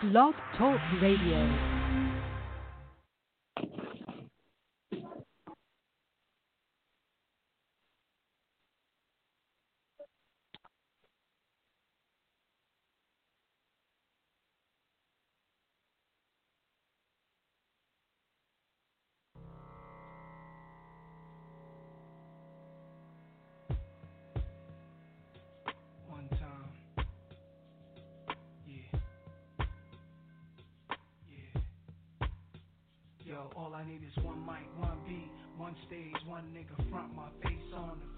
Blog Talk Radio. Stage, one nigga front my face on the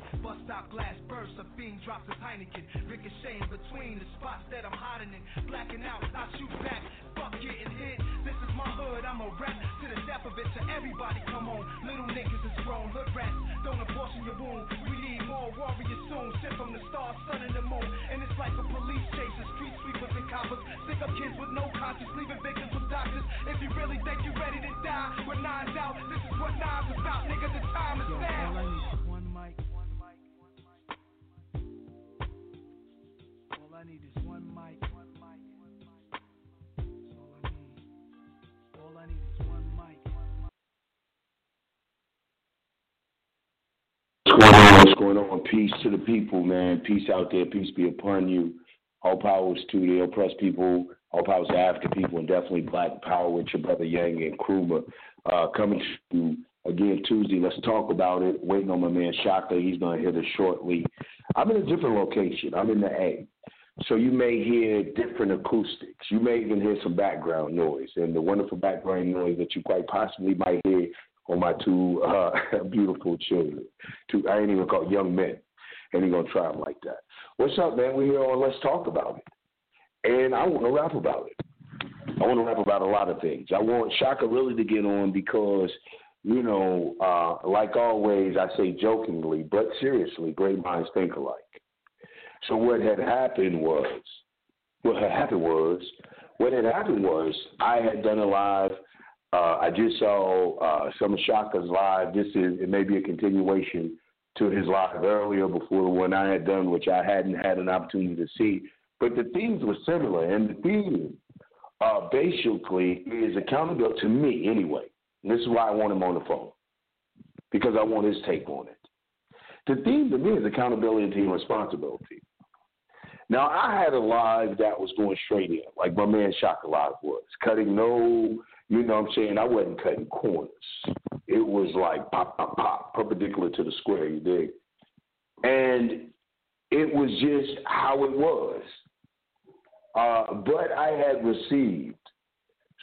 Bust out glass burst. A fiend drops his Heineken. Ricocheting between the spots that I'm hiding in. Blacking out, I shoot back. Fuck getting hit. This is my hood. I'm a rap to the death of it. To everybody, come on. Little niggas is grown. Hood rats. Don't abortion your wound. We need more warriors soon. Sent from the stars, sun, and the moon. And it's like a police chase. The street sweepers and coppers. Stick up kids with no conscience. Leaving victims with doctors. If you really think you ready to die, with nines out, this is what nines about, nigga. The time is now. Going on? Peace to the people, man. Peace out there. Peace be upon you. All powers to the oppressed people. All powers to African people, and definitely Black Power with your brother Yang and Kruma. Uh, coming to again Tuesday. Let's talk about it. Waiting on my man Shaka. He's going to hit us shortly. I'm in a different location. I'm in the A. So you may hear different acoustics. You may even hear some background noise. And the wonderful background noise that you quite possibly might hear on my two uh, beautiful children. Two, I ain't even called young men. Ain't even gonna try them like that. What's up, man? We're here on Let's Talk About It. And I want to rap about it. I want to rap about a lot of things. I want Shaka really to get on because, you know, uh, like always, I say jokingly, but seriously, great minds think alike. So what had happened was, what had happened was, what had happened was, I had done a live. Uh, I just saw uh, some of Shaka's live. This is it may be a continuation to his live earlier before the one I had done, which I hadn't had an opportunity to see. But the themes were similar, and the theme uh, basically is accountability to me anyway. And this is why I want him on the phone because I want his take on it. The theme to me is accountability and responsibility. Now I had a live that was going straight in, like my man Shaka Live was, cutting no, you know what I'm saying? I wasn't cutting corners. It was like pop, pop, pop, perpendicular to the square, you dig? And it was just how it was. Uh, but I had received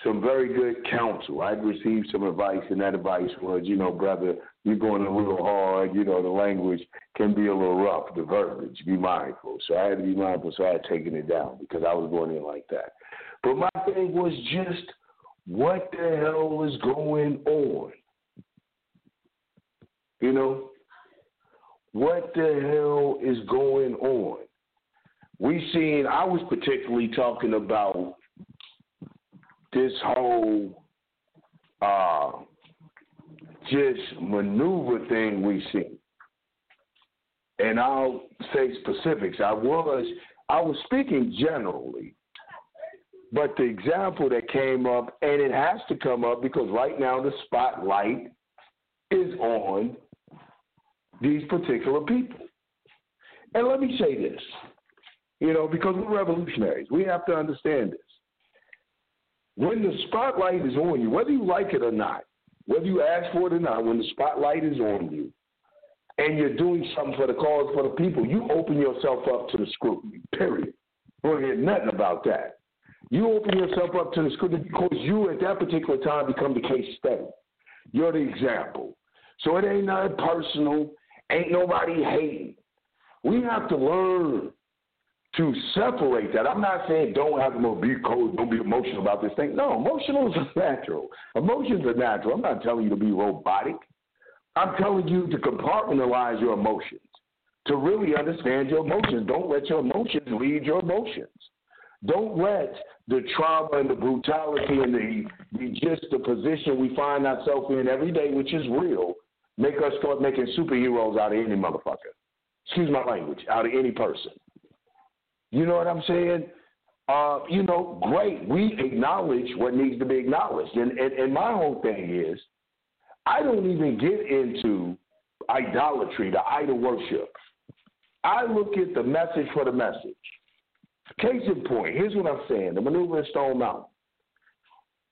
some very good counsel. I'd received some advice, and that advice was, you know, brother, you're going a little hard. You know, the language can be a little rough, the verbiage. Be mindful. So I had to be mindful, so I had taken it down because I was going in like that. But my thing was just, what the hell is going on? You know, what the hell is going on? We seen, I was particularly talking about this whole uh, just maneuver thing we see. And I'll say specifics. I was I was speaking generally, but the example that came up, and it has to come up because right now the spotlight is on these particular people. And let me say this, you know, because we're revolutionaries, we have to understand this. When the spotlight is on you, whether you like it or not, whether you ask for it or not, when the spotlight is on you and you're doing something for the cause for the people, you open yourself up to the scrutiny, period. We don't hear nothing about that. You open yourself up to the scrutiny because you at that particular time become the case study. You're the example. So it ain't nothing personal. Ain't nobody hating. We have to learn to separate that. I'm not saying don't have to be cold, don't be emotional about this thing. No, emotional is natural. Emotions are natural. I'm not telling you to be robotic. I'm telling you to compartmentalize your emotions, to really understand your emotions. Don't let your emotions lead your emotions. Don't let the trauma and the brutality and the, the just the position we find ourselves in every day, which is real, make us start making superheroes out of any motherfucker. Excuse my language, out of any person. You know what I'm saying? Uh, you know, great. We acknowledge what needs to be acknowledged. And, and, and my whole thing is, I don't even get into idolatry, the idol worship. I look at the message for the message. Case in point, here's what I'm saying the maneuver in Stone Mountain.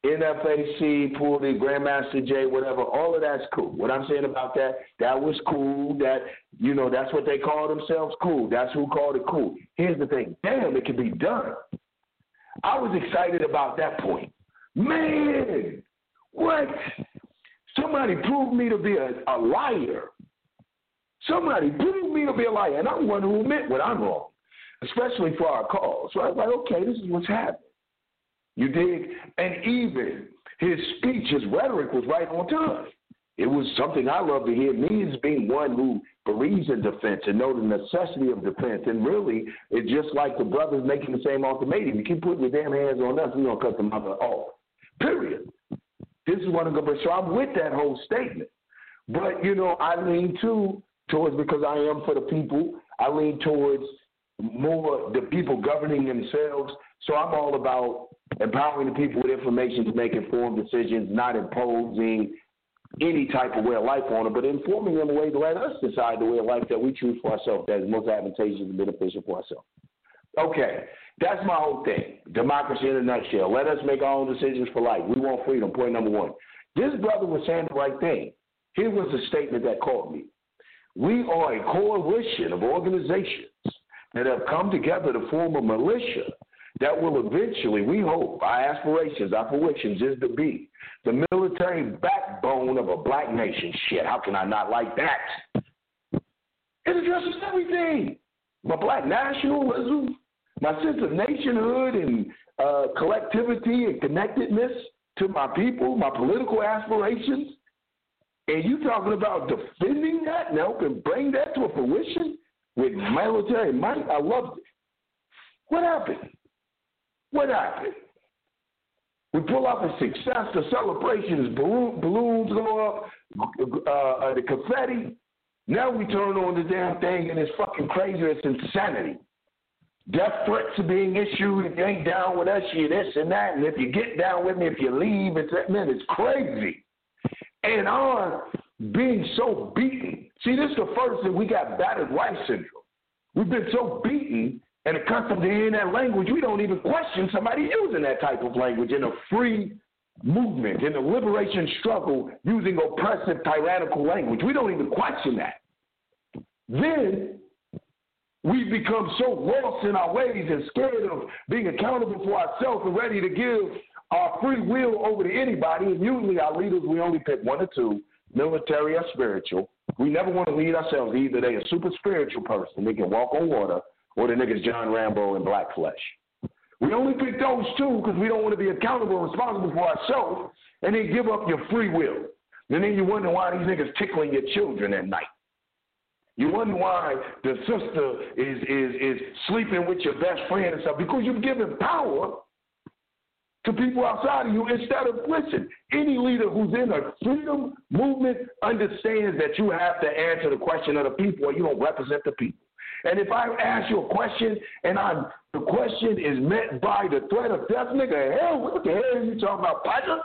NFAC, Pooley, Grandmaster Jay, whatever, all of that's cool. What I'm saying about that, that was cool. That, you know, that's what they call themselves cool. That's who called it cool. Here's the thing damn, it can be done. I was excited about that point. Man, what? Somebody proved me to be a, a liar. Somebody proved me to be a liar. And I'm one who admit when I'm wrong, especially for our cause. Was like, okay, this is what's happening. You dig? And even his speech, his rhetoric was right on time. It was something I love to hear. Me as being one who believes in defense and know the necessity of defense. And really, it's just like the brothers making the same ultimatum. You keep putting your damn hands on us, we're going to cut the mother off. Period. This is one of the but so I'm with that whole statement. But you know, I lean too towards because I am for the people. I lean towards more the people governing themselves. So I'm all about empowering the people with information to make informed decisions, not imposing any type of way of life on them, but informing them a way to let us decide the way of life that we choose for ourselves that is most advantageous and beneficial for ourselves. Okay, that's my whole thing. Democracy in a nutshell. Let us make our own decisions for life. We want freedom. Point number one. This brother was saying the right thing. Here was a statement that caught me. We are a coalition of organizations that have come together to form a militia that will eventually, we hope, our aspirations, our fruitions is to be the military backbone of a black nation. Shit, how can I not like that? It addresses everything. My black nationalism, my sense of nationhood and uh, collectivity and connectedness to my people, my political aspirations. And you talking about defending that and helping bring that to a fruition with military might? I loved it. What happened? What happened? We pull off a success, the celebrations, balloon, balloons go up, uh, uh, the confetti. Now we turn on the damn thing and it's fucking crazy. It's insanity. Death threats are being issued. If you ain't down with us, you this and that. And if you get down with me, if you leave, it's that man, it's crazy. And our being so beaten. See, this is the first that we got battered wife syndrome. We've been so beaten and accustomed to hearing that language, we don't even question somebody using that type of language in a free movement, in the liberation struggle, using oppressive, tyrannical language. We don't even question that. Then we become so lost in our ways and scared of being accountable for ourselves and ready to give our free will over to anybody. And usually our leaders, we only pick one or two, military or spiritual. We never want to lead ourselves. Either they a super spiritual person, they can walk on water, or the niggas John Rambo and Black Flesh. We only pick those two because we don't want to be accountable and responsible for ourselves and then give up your free will. And then you wonder why these niggas tickling your children at night. You wonder why the sister is is is sleeping with your best friend and stuff because you've given power to people outside of you instead of listen. Any leader who's in a freedom movement understands that you have to answer the question of the people, or you don't represent the people. And if I ask you a question and I'm the question is met by the threat of death, nigga, hell, what the hell are you talking about, partner?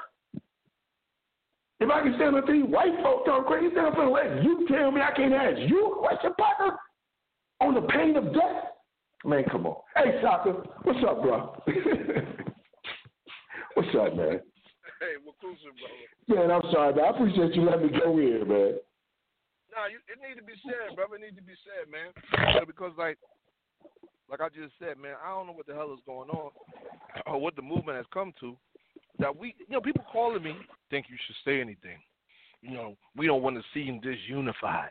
If I can stand up you, white folks talk crazy, stand up and let you tell me I can't ask you a question, partner, on the pain of death. Man, come on. Hey, Shaka, what's up, bro? what's up, man? Hey, well, brother? Man, I'm sorry, man. I appreciate you letting me go here, man. No, you, it need to be said, brother. It need to be said, man. Because like, like I just said, man, I don't know what the hell is going on, or what the movement has come to. That we, you know, people calling me think you should say anything. You know, we don't want to seem disunified.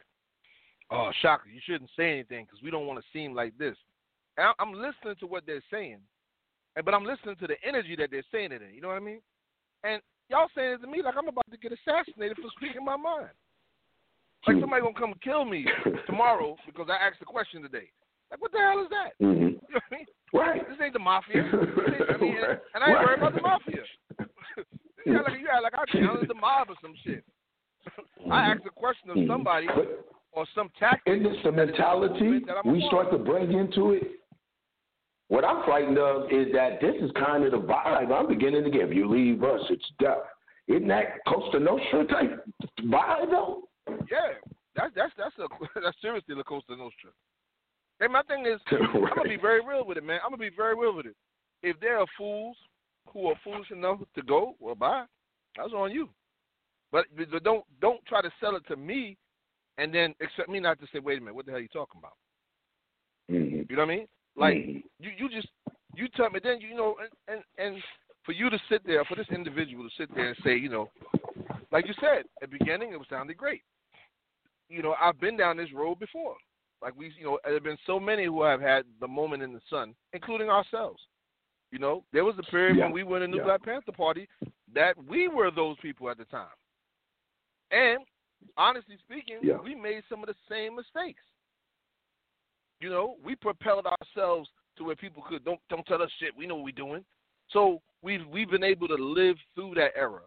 Uh, Shaka, you shouldn't say anything because we don't want to seem like this. I'm listening to what they're saying, but I'm listening to the energy that they're saying it in. You know what I mean? And y'all saying it to me like I'm about to get assassinated for speaking my mind. Like Hmm. somebody gonna come kill me tomorrow because I asked a question today. Like what the hell is that? Mm-hmm. You know what I mean? Right. This ain't the mafia. I mean, and, and I ain't worried about the mafia. you act like you act like I challenged the mob or some shit. I asked a question of Mhm. somebody or some tactic. isn't this the mentality that we start to bring into it? What I'm frightened of is that this is kind of the vibe I'm beginning to get. If you leave us, it's death. Isn't that Costa Nostra type vibe though? Yeah, that's that's that's a that's seriously La Costa Nostra. And my thing is, I'm gonna be very real with it, man. I'm gonna be very real with it. If there are fools who are foolish enough to go, well, bye. That's on you. But, but don't don't try to sell it to me, and then expect me not to say, wait a minute, what the hell are you talking about? hmm You know what I mean? Like Mhm. you you just you tell me then you know and, and and for you to sit there for this individual to sit there and say you know like you said at the beginning it was sounded great you know i've been down this road before like we you know there have been so many who have had the moment in the sun including ourselves you know there was a period Yeah. when we went in the new Yeah. black panther party that we were those people at the time and honestly speaking Yeah. we made some of the same mistakes you know, we propelled ourselves to where people could don't don't tell us shit. We know what we're doing. So we've we've been able to live through that era,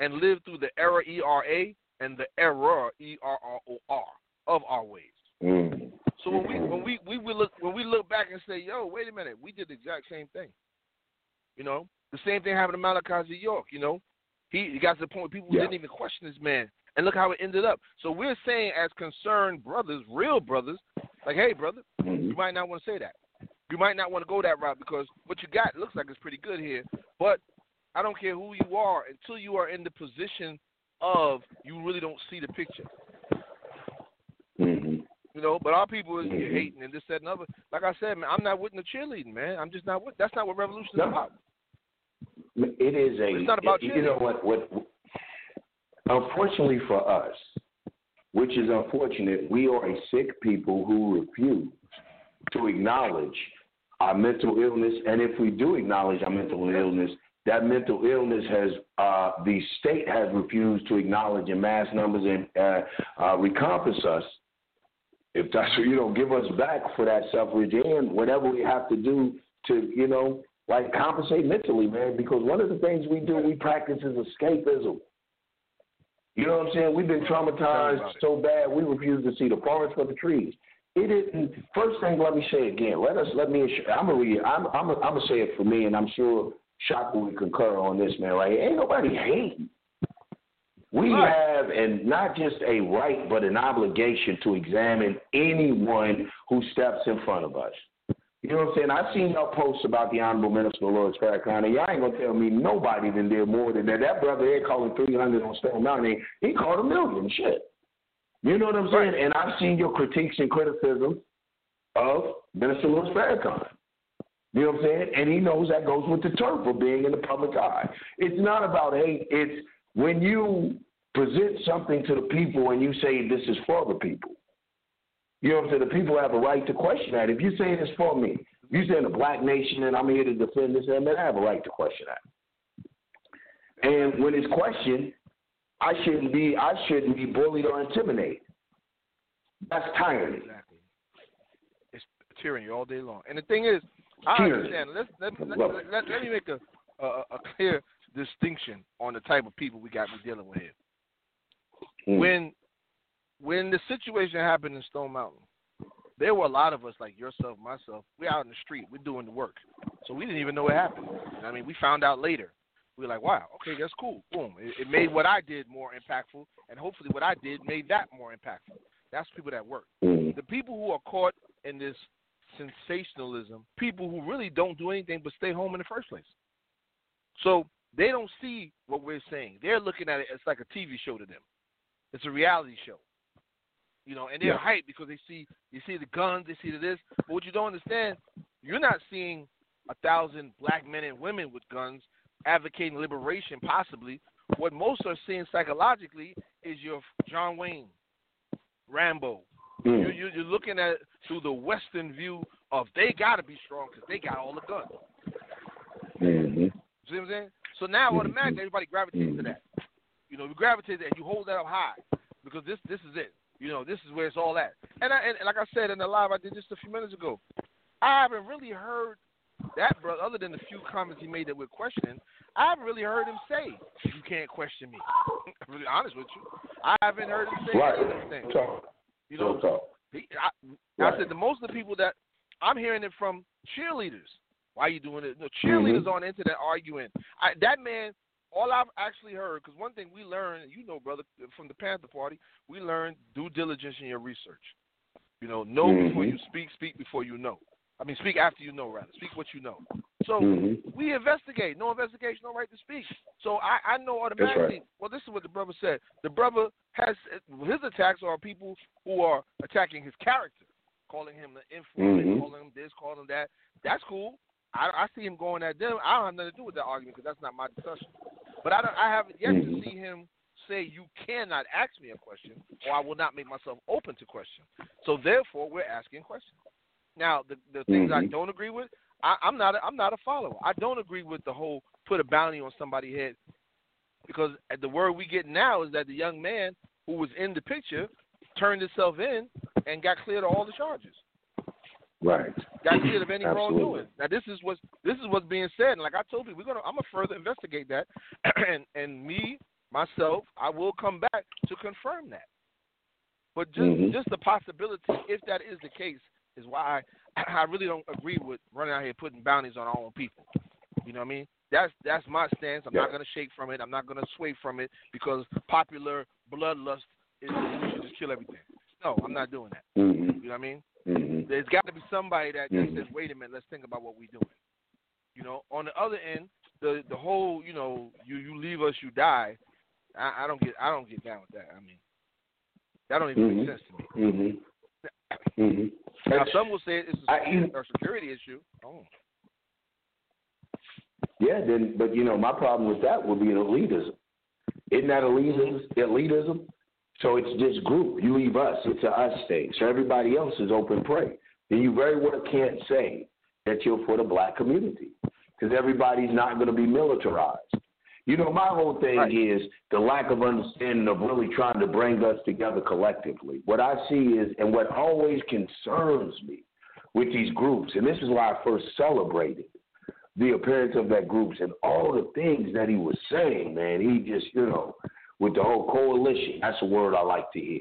and live through the era E R A and the error E R R O R of our ways. Mhm. So when we when we we will look when we look back and say, yo, wait a minute, we did the exact same thing. You know, the same thing happened to Malachi. York. You know, he, he got to the point where people Yeah. didn't even question this man, and look how it ended up. So we're saying, as concerned brothers, real brothers, like, hey, brother, Mhm. you might not want to say that. You might not want to go that route because what you got looks like it's pretty good here. But I don't care who you are until you are in the position of you really don't see the picture. Mhm. You know, but our people is Mhm. hating and this, that, and other. Like I said, man, I'm not with the cheerleading, man. I'm just not with. That's not what revolution is No. about. It is a. It's not about you know what? What? Unfortunately for us, which is unfortunate, we are a sick people who refuse to acknowledge our mental illness, and if we do acknowledge our mental illness, that mental illness has uh, the state has refused to acknowledge in mass numbers and uh, uh, recompense us. If that's you know, give us back for that suffrage and whatever we have to do to you know like compensate mentally, man. Because one of the things we do, we practice is escapism. You know what I'm saying? We've been traumatized so bad we refuse to see the forest for the trees. It isn't. First thing, let me say again. Let us. Let me. I'm gonna read. I'm. I'm. I'm gonna say it for me, and I'm sure Shaka would concur on this, man. Right? Ain't nobody hating. We have, and not just a right, but an obligation to examine anyone who steps in front of us. You know what I'm saying? I've seen y'all posts about the Honorable Minister Lord Farrakhan, and y'all ain't gonna tell me nobody done did more than that. That brother there calling 300 on Stone Mountain, he called a million. Shit. You know what I'm saying? And I've seen your critiques and criticism of Minister Louis Farrakhan. You know what I'm saying? And he knows that goes with the turf of being in the public eye. It's not about hate. It's when you present something to the people and you say this is for the people. You know what I'm saying? The people have a right to question that. If you say it's for me, if you say in the black nation and I'm here to defend this, then I have a right to question that. And when it's questioned, I shouldn't be I shouldn't be bullied or intimidated. That's tyranny. Exactly. It's tyranny all day long. And the thing is, I Tyranny. understand. Let's let, let, let, let, me make a, a a clear distinction on the type of people we got we dealing with here. Mm. When when the situation happened in Stone Mountain, there were a lot of us like yourself, myself. We're out in the street. We're doing the work, so we didn't even know what happened. I mean, we found out later. We were like, wow, okay, that's cool. Boom. It, it made what I did more impactful, and hopefully what I did made that more impactful. That's people that work. Mm. The people who are caught in this sensationalism, people who really don't do anything but stay home in the first place. So they don't see what we're saying. They're looking at it as like a TV show to them. It's a reality show. You know, and they're Yeah. hyped because they see you see the guns, they see the this. But what you don't understand, you're not seeing a thousand black men and women with guns advocating liberation possibly. What most are seeing psychologically is your John Wayne, Rambo, Mm. you, you, you're looking at it through the Western view of they got to be strong because they got all the guns. Mm-hmm. See what I'm saying? So now Mhm. automatically everybody gravitates to Mhm. that. You know, you gravitate to that and you hold that up high because this this is it. You know, this is where it's all at. And I, and like I said in the live I did just a few minutes ago, I haven't really heard that brother other than the few comments he made that we're questioning. I haven't really heard him say you can't question me. I'm really honest with you, I haven't heard him say Right. any of those things. Talk. You know, talk. he, I, Right. I said the most of the people that I'm hearing it from cheerleaders. Why are you doing it? No, cheerleaders Mhm. on the internet arguing. I, that man, all I've actually heard, because one thing we learned, you know, brother, from the Panther Party, we learned due diligence in your research. You know, know before Mhm. you speak, speak before you know. I mean, speak after you know, rather. Speak what you know. So Mhm. we investigate. No investigation, no right to speak. So I, I know automatically. Well, this is what the brother said. The brother has his attacks are people who are attacking his character, calling him an informant, Mhm. calling him this, calling him that. That's cool. I, I see him going at them. I don't have nothing to do with that argument because that's not my discussion. But I, don't, I haven't yet Mhm. to see him say you cannot ask me a question, or I will not make myself open to question. So therefore, we're asking questions. Now, the the things I Mhm. don't agree with, I, I'm not a, I'm not a follower. I don't agree with the whole put a bounty on somebody's head because the word we get now is that the young man who was in the picture turned himself in and got cleared of all the charges. Right. Got cleared of any Absolutely. wrongdoing. Now this is what's this is what's being said, and like I told you, we're gonna I'm gonna further investigate that, and and me myself, I will come back to confirm that. But just Mhm. just the possibility, if that is the case, is why I, I really don't agree with running out here putting bounties on our own people. You know what I mean? That's that's my stance. I'm not gonna shake from it. I'm not gonna sway from it because popular bloodlust is we should just kill everything. No, I'm not doing that. Mhm. You know what I mean? Mhm. There's got to be somebody that, that says, "Wait a minute, let's think about what we're doing." You know, on the other end, the the whole, you know, you you leave us, you die. I, I don't get I don't get down with that. I mean, that don't even make sense to me. Mhm. Mhm. Now, some will say it's a, I- you- a security issue. Oh, Yeah, then, but you know, my problem with that would be an elitism. Isn't that elitism? Elitism. So it's this group. You leave us. It's a us thing. So everybody else is open prey. And you very well can't say that you're for the black community because everybody's not going to be militarized. You know, my whole thing Right. is the lack of understanding of really trying to bring us together collectively. What I see is, and what always concerns me with these groups, and this is why I first celebrated the appearance of that groups and all the things that he was saying, man. He just, you know, with the whole coalition, that's a word I like to hear.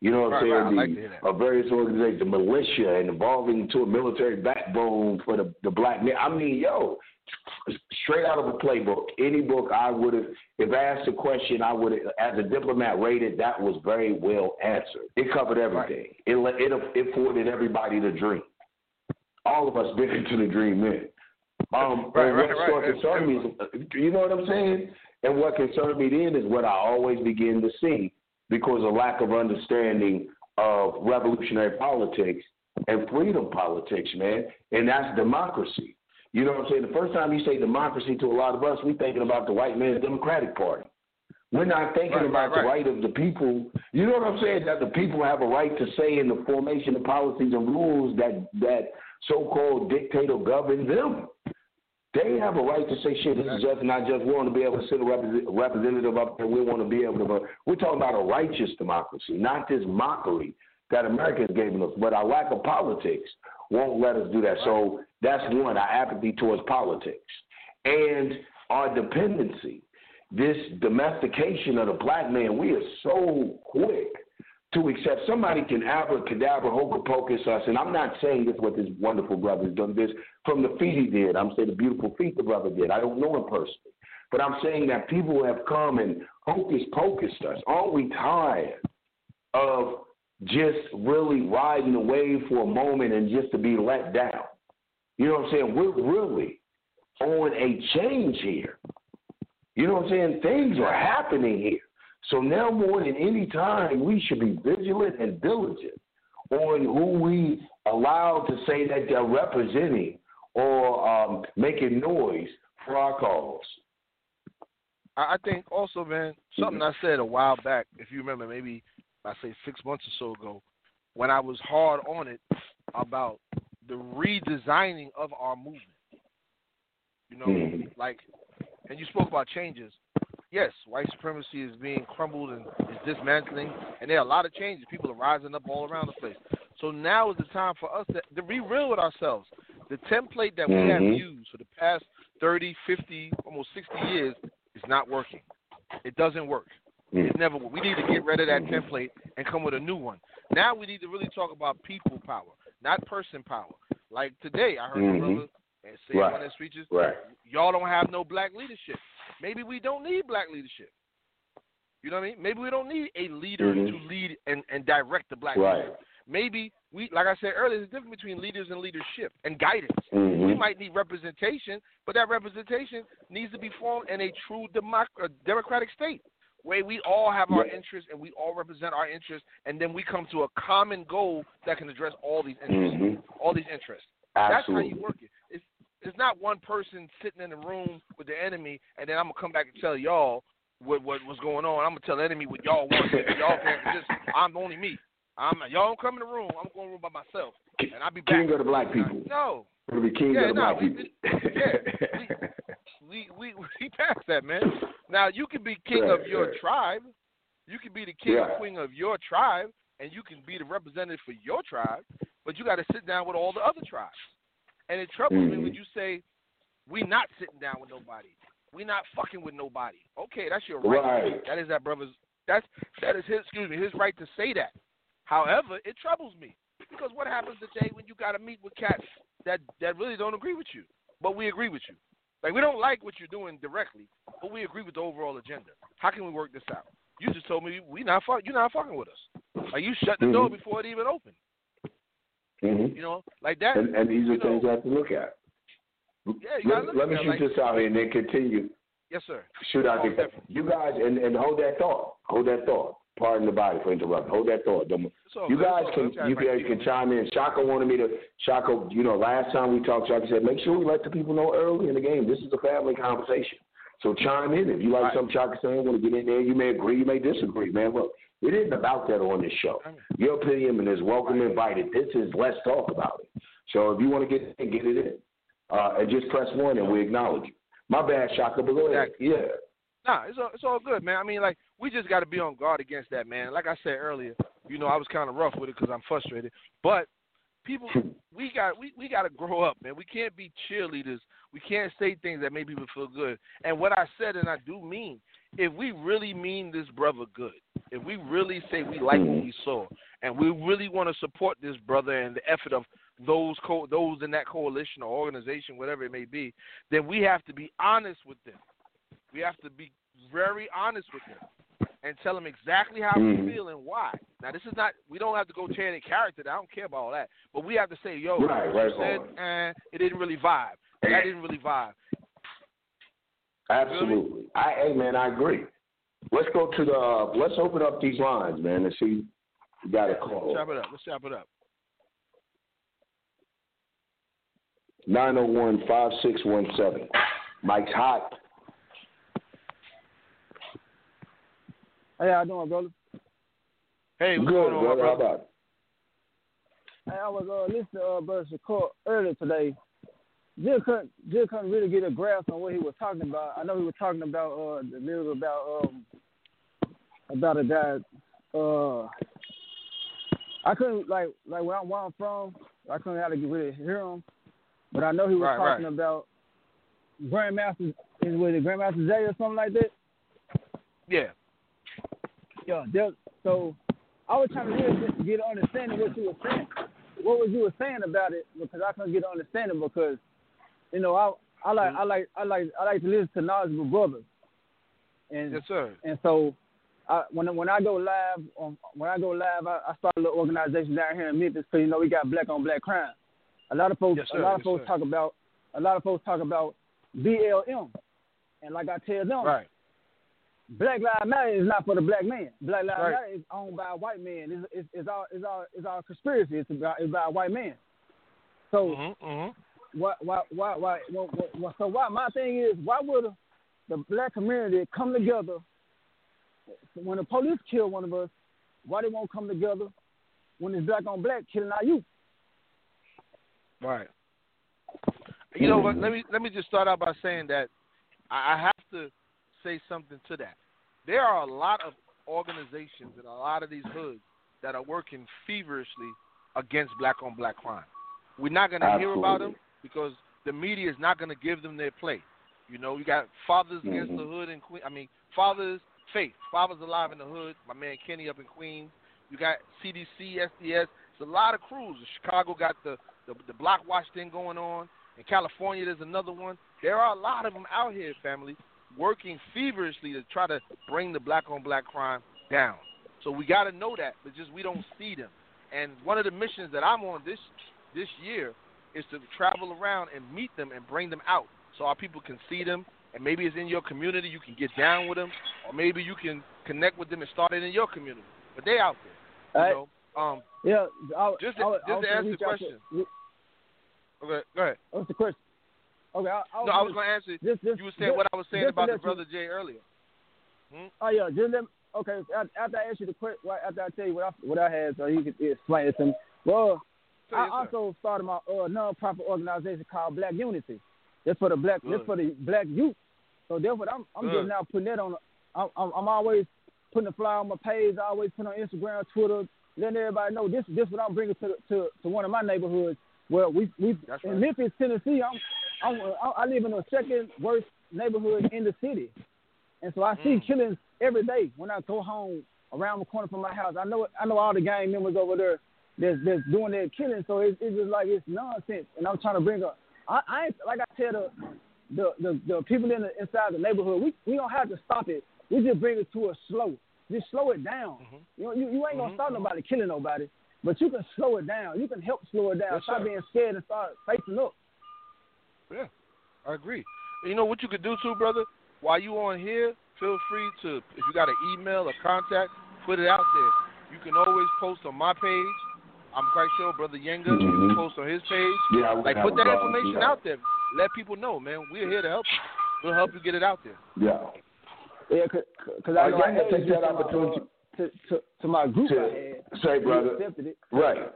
You know what Right, I'm saying? right, the, like to hear that. Of various organizations, the militia, and evolving to a military backbone for the, the black man. I mean, yo, straight out of a playbook. Any book I would have, if asked a question, I would have, as a diplomat, rated that was very well answered. It covered everything. It, let- it it afforded everybody the dream. All of us been into the dream man. Um, Right, right, right. sort me you know what I'm saying? And what concerned me then is what I always begin to see because of lack of understanding of revolutionary politics and freedom politics, man. And that's democracy. You know what I'm saying? The first time you say democracy to a lot of us, we're thinking about the white man's Democratic Party. We're not thinking Right, about right, the right. right of the people. You know what I'm saying? That the people have a right to say in the formation of policies and rules that that so-called dictator govern them. They have a right to say shit. This is just not just we want to be able to sit a represent- representative up there. We want to be able to. vote. We're talking about a righteous democracy, not this mockery that America has given us. But our lack of politics won't let us do that. So that's one, our apathy towards politics. And our dependency, this domestication of the black man, we are so quick to accept somebody can abracadabra, hocus pocus us. And I'm not saying this what this wonderful brother has done this from the feet he did. I'm saying the beautiful feet the brother did. I don't know him personally. But I'm saying that people have come and hocus pocus us. Aren't we tired of just really riding the wave for a moment and just to be let down? You know what I'm saying? We're really on a change here. You know what I'm saying? Things are happening here. So now more than any time, we should be vigilant and diligent on who we allow to say that they're representing or um, making noise for our cause. I think also, man, something I said a while back, if you remember, maybe I say six months or so ago, when I was hard on it about the redesigning of our movement. You know, Mhm. like, and you spoke about changes. Yes, white supremacy is being crumbled and is dismantling, and there are a lot of changes. People are rising up all around the place. So now is the time for us to, to be real with ourselves. The template that we have Mhm. used for the past 30, 50, almost 60 years is not working. It doesn't work. It never will. We need to get rid of that template and come with a new one. Now we need to really talk about people power, not person power. Like today, I heard Mhm. a brother and say Right. one of his speeches, Right. y'all don't have no black leadership. Maybe we don't need black leadership. You know what I mean? Maybe we don't need a leader Mhm. to lead and, and direct the black Right. people. Maybe we, like I said earlier, there's a difference between leaders and leadership and guidance. Mhm. We might need representation, but that representation needs to be formed in a true democ- uh, democratic state where we all have our interests and we all represent our interests, and then we come to a common goal that can address all these interests. Mhm. All these interests. That's how you work it. It's it's not one person sitting in the room with the enemy, and then I'm gonna come back and tell y'all what what what's going on. I'm gonna tell the enemy what y'all want. y'all can't. Just I'm only me. I'm y'all don't come in the room. I'm going to room by myself, and I'll be back. King of the black people. No, It'll be king Yeah, of the no, black we- people. yeah, we we we passed that, man. Now you can be king Right, of your right. tribe. You can be the king Yeah. or queen of your tribe, and you can be the representative for your tribe. But you got to sit down with all the other tribes. And it troubles me Mhm. when you say we not sitting down with nobody. We not fucking with nobody. Okay, that's your right. Right. That is that brother's. That's that is his. Excuse me, his right to say that. However, it troubles me because what happens today when you got to meet with cats that that really don't agree with you, but we agree with you. Like we don't like what you're doing directly, but we agree with the overall agenda. How can we work this out? You just told me we not fuck. You're not fucking with us. Like you shut the door Mhm. before it even opened. Mhm. You know, like that. And, and these are you know, things I have to look at. Yeah, you Let, look let me shoot like- this out here and then continue. Yes, sir. Shoot out there. You guys, and, and hold that thought. Hold that thought. Pardon the body for interrupting. Hold that thought. Don't- You good. Guys can you Guys can chime in. Shaka wanted me to Shaka. You know, last time we talked, Shaka said, make sure we let the people know early in the game. This is a family conversation. So chime in if you like Right. some Shaka saying. Want to get in there? You may agree, you may disagree, man. Look, it isn't about that on this show. Your opinion is welcome, invited. This is let's talk about it. So if you want to get in, get it in, uh, and just press one, and we acknowledge you. My bad, Shaka, but go ahead. Yeah. Nah, it's all it's all good, man. I mean, like we just got to be on guard against that, man. Like I said earlier, you know, I was kind of rough with it because I'm frustrated. But people, we got we we got to grow up, man. We can't be cheerleaders. We can't say things that make people feel good. And what I said, and I do mean, if we really mean this brother good, if we really say we like what we saw, and we really want to support this brother and the effort of those co- those in that coalition or organization, whatever it may be, then we have to be honest with them. We have to be very honest with them and tell them exactly how we feel and why. Now, this is not. We don't have to go any character. I don't care about all that. But we have to say, yo, Right, right you said, eh, it didn't really vibe. That didn't really vibe. Absolutely. I, hey man, I agree. Let's go to the. Uh, let's open up these lines, man, and see. you got a call. Let's Chop it up. Let's chop it up. 901-5617. Mike's hot. Hey, how you doing, brother? Hey, what's Good, going on, my brother. How about it? Hey, I was uh, listening to uh, Brother Shakur earlier today. Just couldn't, just couldn't really get a grasp on what he was talking about. I know he was talking about uh, the lyric about um, about a guy. Uh, I couldn't like like where I'm, where I'm from. I couldn't how to really hear him, but I know he was Right, talking right. about Grandmaster. Is with it Grandmaster Jay or something like that? Yeah. Yeah, there, so I was trying to really get an understanding of what you were saying. What was you were saying about it? Because I couldn't get an understanding because, you know, I I like I like I like I like to listen to knowledgeable brothers. And Yes, sir. and so I, when when I go live, um, when I go live, I, I start a little organization down here in Memphis because you know we got black on black crime. A lot of folks, Yes, a lot of Yes, folks sir. talk about, a lot of folks talk about BLM, and like I tell them, Right. Black Lives Matter is not for the black man. Black Lives Right. Matter is owned by a white man. It's, it's, it's all it's all it's all conspiracy. It's about it's by a white man. So Mm-hmm, mm-hmm. Why why why why, why, why so why my thing is why would the black community come together when the police kill one of us? Why they won't come together when it's black on black killing our youth? Right. You know what? Let me let me just start out by saying that I, I have to say something to that. There are a lot of organizations in a lot of these hoods that are working feverishly against black on black crime. We're not going to hear about them because the media is not going to give them their play. You know, you got Fathers mm-hmm. Against the Hood in Queen. I mean, Fathers Faith, Fathers Alive in the Hood. My man Kenny up in Queens. You got CDC, SDS. It's a lot of crews. Chicago got the the, the block watch thing going on. In California, there's another one. There are a lot of them out here, family, working feverishly to try to bring the black on black crime down. So we got to know that, but just we don't see them. And one of the missions that I'm on this this year is to travel around and meet them and bring them out so our people can see them. And maybe it's in your community, you can get down with them, or maybe you can connect with them and start it in your community. But they out there, you know. Um, yeah, I, just to, I, just I to answer the question. To, okay, go ahead. What's the question? Okay, I, I no, I was going to answer. Just, just, you were saying what I was saying about the brother Jay earlier. Hmm? Oh yeah, just let me, okay. After I ask you the question, after I tell you what I what I had, so you can explain it to me. Well, I also started my uh, non-profit organization called Black Unity. That's for the black. Good. That's for the black youth. So therefore, I'm I'm just now putting that on. I'm, I'm I'm always putting the flyer on my page. I always put on Instagram, Twitter, letting everybody know this this what I'm bringing to to to one of my neighborhoods. Where we we That's in right. Memphis, Tennessee. I'm, I'm I live in the second worst neighborhood in the city, and so I see mm. killings every day when I go home around the corner from my house. I know I know all the gang members over there that's that's doing their killing. So it's, it's just like it's nonsense, and I'm trying to bring up. I, I ain't, like I tell the the the, the people in the, inside the neighborhood, we we don't have to stop it. We just bring it to a slow. Just slow it down. Mm-hmm. You know, you, you ain't gonna mm-hmm. stop nobody killing nobody, but you can slow it down. You can help slow it down. Yes, stop sir. being scared and start facing up. Yeah, I agree. And you know what you could do too, brother? While you on here, feel free to if you got an email or contact, put it out there. You can always post on my page. I'm quite sure Brother Yanga Mhm. can post on his page. Yeah, I Like put that problem, information yeah. out there. Let people know, man. We're here to help you. We'll help you get it out there. Yeah. Yeah, cause, cause Oh, I know yeah, I had take it that to opportunity. uh, to, to to my group To had. say, brother. Right.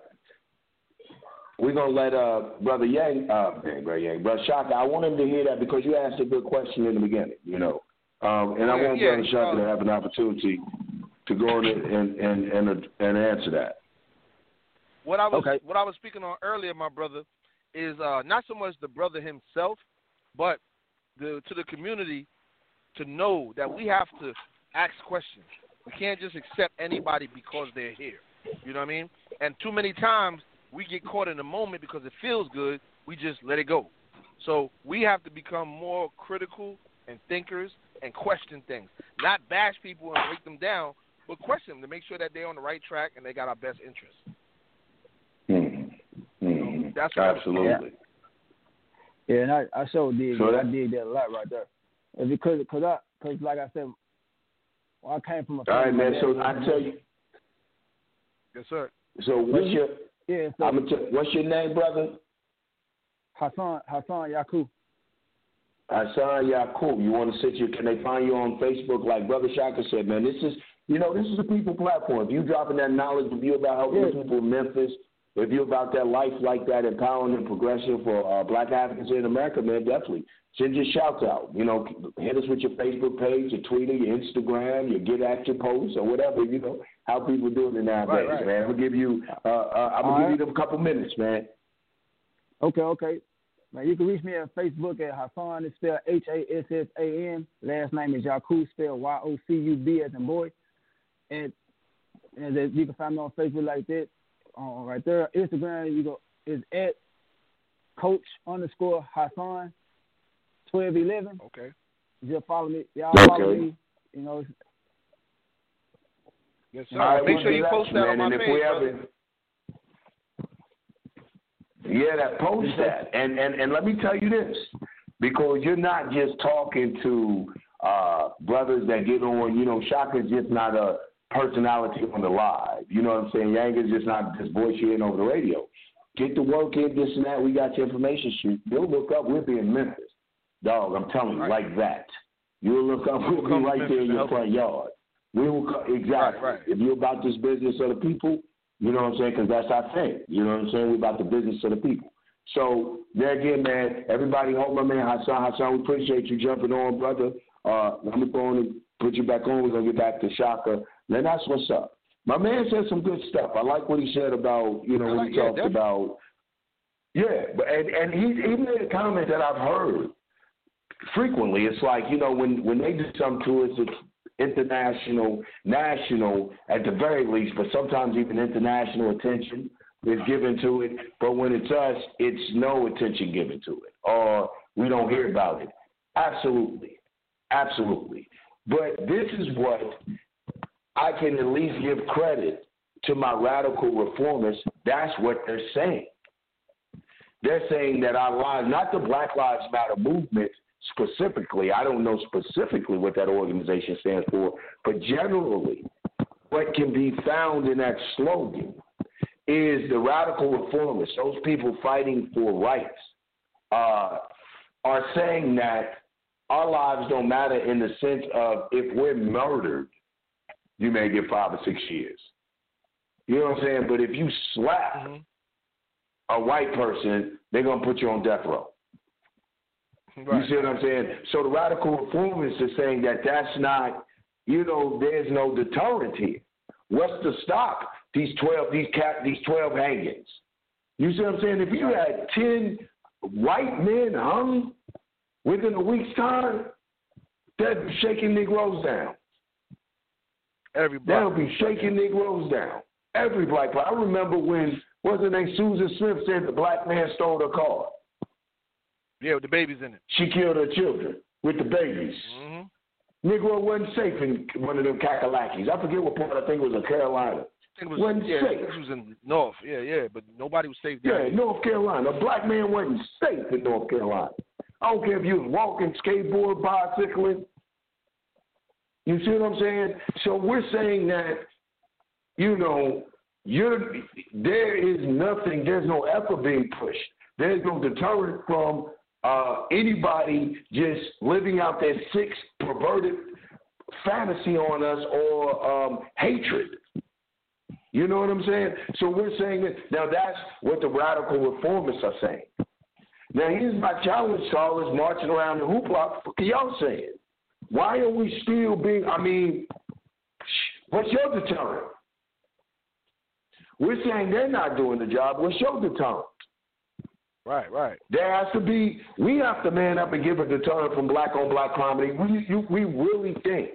We're gonna let uh brother Yang uh brother Yang, brother Shaka, I want him to hear that because you asked a good question in the beginning, you know. Um and I Yeah, want yeah, brother Shaka to have an opportunity to go in and and and and answer that. What I was Okay. what I was speaking on earlier, my brother, is uh, not so much the brother himself, but the to the community to know that we have to ask questions. We can't just accept anybody because they're here. You know what I mean? And too many times we get caught in the moment because it feels good. We just let it go. So we have to become more critical and thinkers and question things, not bash people and break them down, but question them to make sure that they're on the right track and they got our best interests. That's what I absolutely. Yeah, and I I sure did. So that. I did that a lot right there. And because cause I cause like I said, well, I came from a All right, man. So I tell you Yes, sir. so what's your yeah. So I'm gonna tell, what's your name, brother? Hassan Hassan Yaku. Hassan Yakub. You want to sit here? Can they find you on Facebook? Like Brother Shaka said, man, this is you know this is a people platform. If you dropping that knowledge, if you about helping Yeah. people in Memphis, if you about that life like that, empowering and progression for uh, Black Africans in America, man, definitely send your shouts out. You know, hit us with your Facebook page, your Twitter, your Instagram, your Get At Your posts or whatever. You know how people doing it nowadays, Right, right. man. I'm gonna give you uh, uh, I'm gonna give right. you them couple minutes, man. Okay, okay. Man, you can reach me on Facebook at Hassan. It's spelled H A S S A N. Last name is Yakub, spelled Y O C U B as in boy. And and you can find me on Facebook like that. Uh, right there. Instagram, you go is at Coach underscore Hassan twelve eleven. Okay. Just follow me. Y'all Okay. follow me. You know, Yes, sir. All right, Make sure you post that man. on my and if page, we brother. ever, yeah, that post that, and and and let me tell you this, because you're not just talking to uh brothers that get on. You know, Shaka's just not a personality on the live. You know what I'm saying? Yang is just not just voice you in over the radio. Get the work in, this and that. We got your information sheet. You'll look up. We'll be in Memphis, dog. I'm telling you, Right. like that. You'll look up. We'll be come to right there in your front yard. We will co- exactly. right. If you're about this business of the people, you know what I'm saying? Because that's our thing. You know what I'm saying? We're about the business of the people. So there again, man, everybody hold my man Hassan. Hassan, we appreciate you jumping on, brother. Uh, I'm gonna go on and put you back on. We're gonna get back to Shaka. Then that's what's up. My man said some good stuff. I like what he said about, you know, when he yeah, talked definitely. about yeah, but and and he he made a comment that I've heard frequently. It's like you know when when they do something to us, it's international, national at the very least, but sometimes even international attention is given to it. But when it's us, it's no attention given to it, or we don't hear about it. Absolutely, absolutely. But this is what I can at least give credit to my radical reformers. That's what they're saying. They're saying that our lives, not the Black Lives Matter movement specifically, I don't know specifically what that organization stands for, but generally, what can be found in that slogan is the radical reformists, those people fighting for rights, uh, are saying that our lives don't matter in the sense of if we're murdered, you may get five or six years. You know what I'm saying? But if you slap mm-hmm a white person, they're gonna put you on death row. Right. You see what I'm saying? So the radical reformists are saying that that's not, you know, there's no deterrent here. What's to stop these twelve these cat these twelve hangings? You see what I'm saying? If you had ten white men hung within a week's time, that'd be shaking Negroes down. Every that'll be shaking Negroes down. Every black. I remember when wasn't name? Susan Smith said the black man stole her car. Yeah, with the babies in it. She killed her children with the babies. Mm-hmm. Negro wasn't safe in one of them Kakalakis. I forget what part. I think it was in Carolina. It was, wasn't yeah, safe. This was in North. Yeah, yeah, but nobody was safe there. Yeah, North Carolina. A black man wasn't safe in North Carolina. I don't care if you was walking, skateboard, bicycling. You see what I'm saying? So we're saying that, you know, you're, there is nothing, there's no effort being pushed. There's no deterrent from uh, anybody just living out their sick, perverted fantasy on us or um, hatred. You know what I'm saying? So we're saying that now that's what the radical reformists are saying. Now here's my challenge to all this marching around the hoopla. What y'all saying, why are we still being? I mean, what's your deterrent? We're saying they're not doing the job. We'll show deterrent. Right, right. There has to be. We have to man up and give a deterrent from black on black comedy. We you, we really think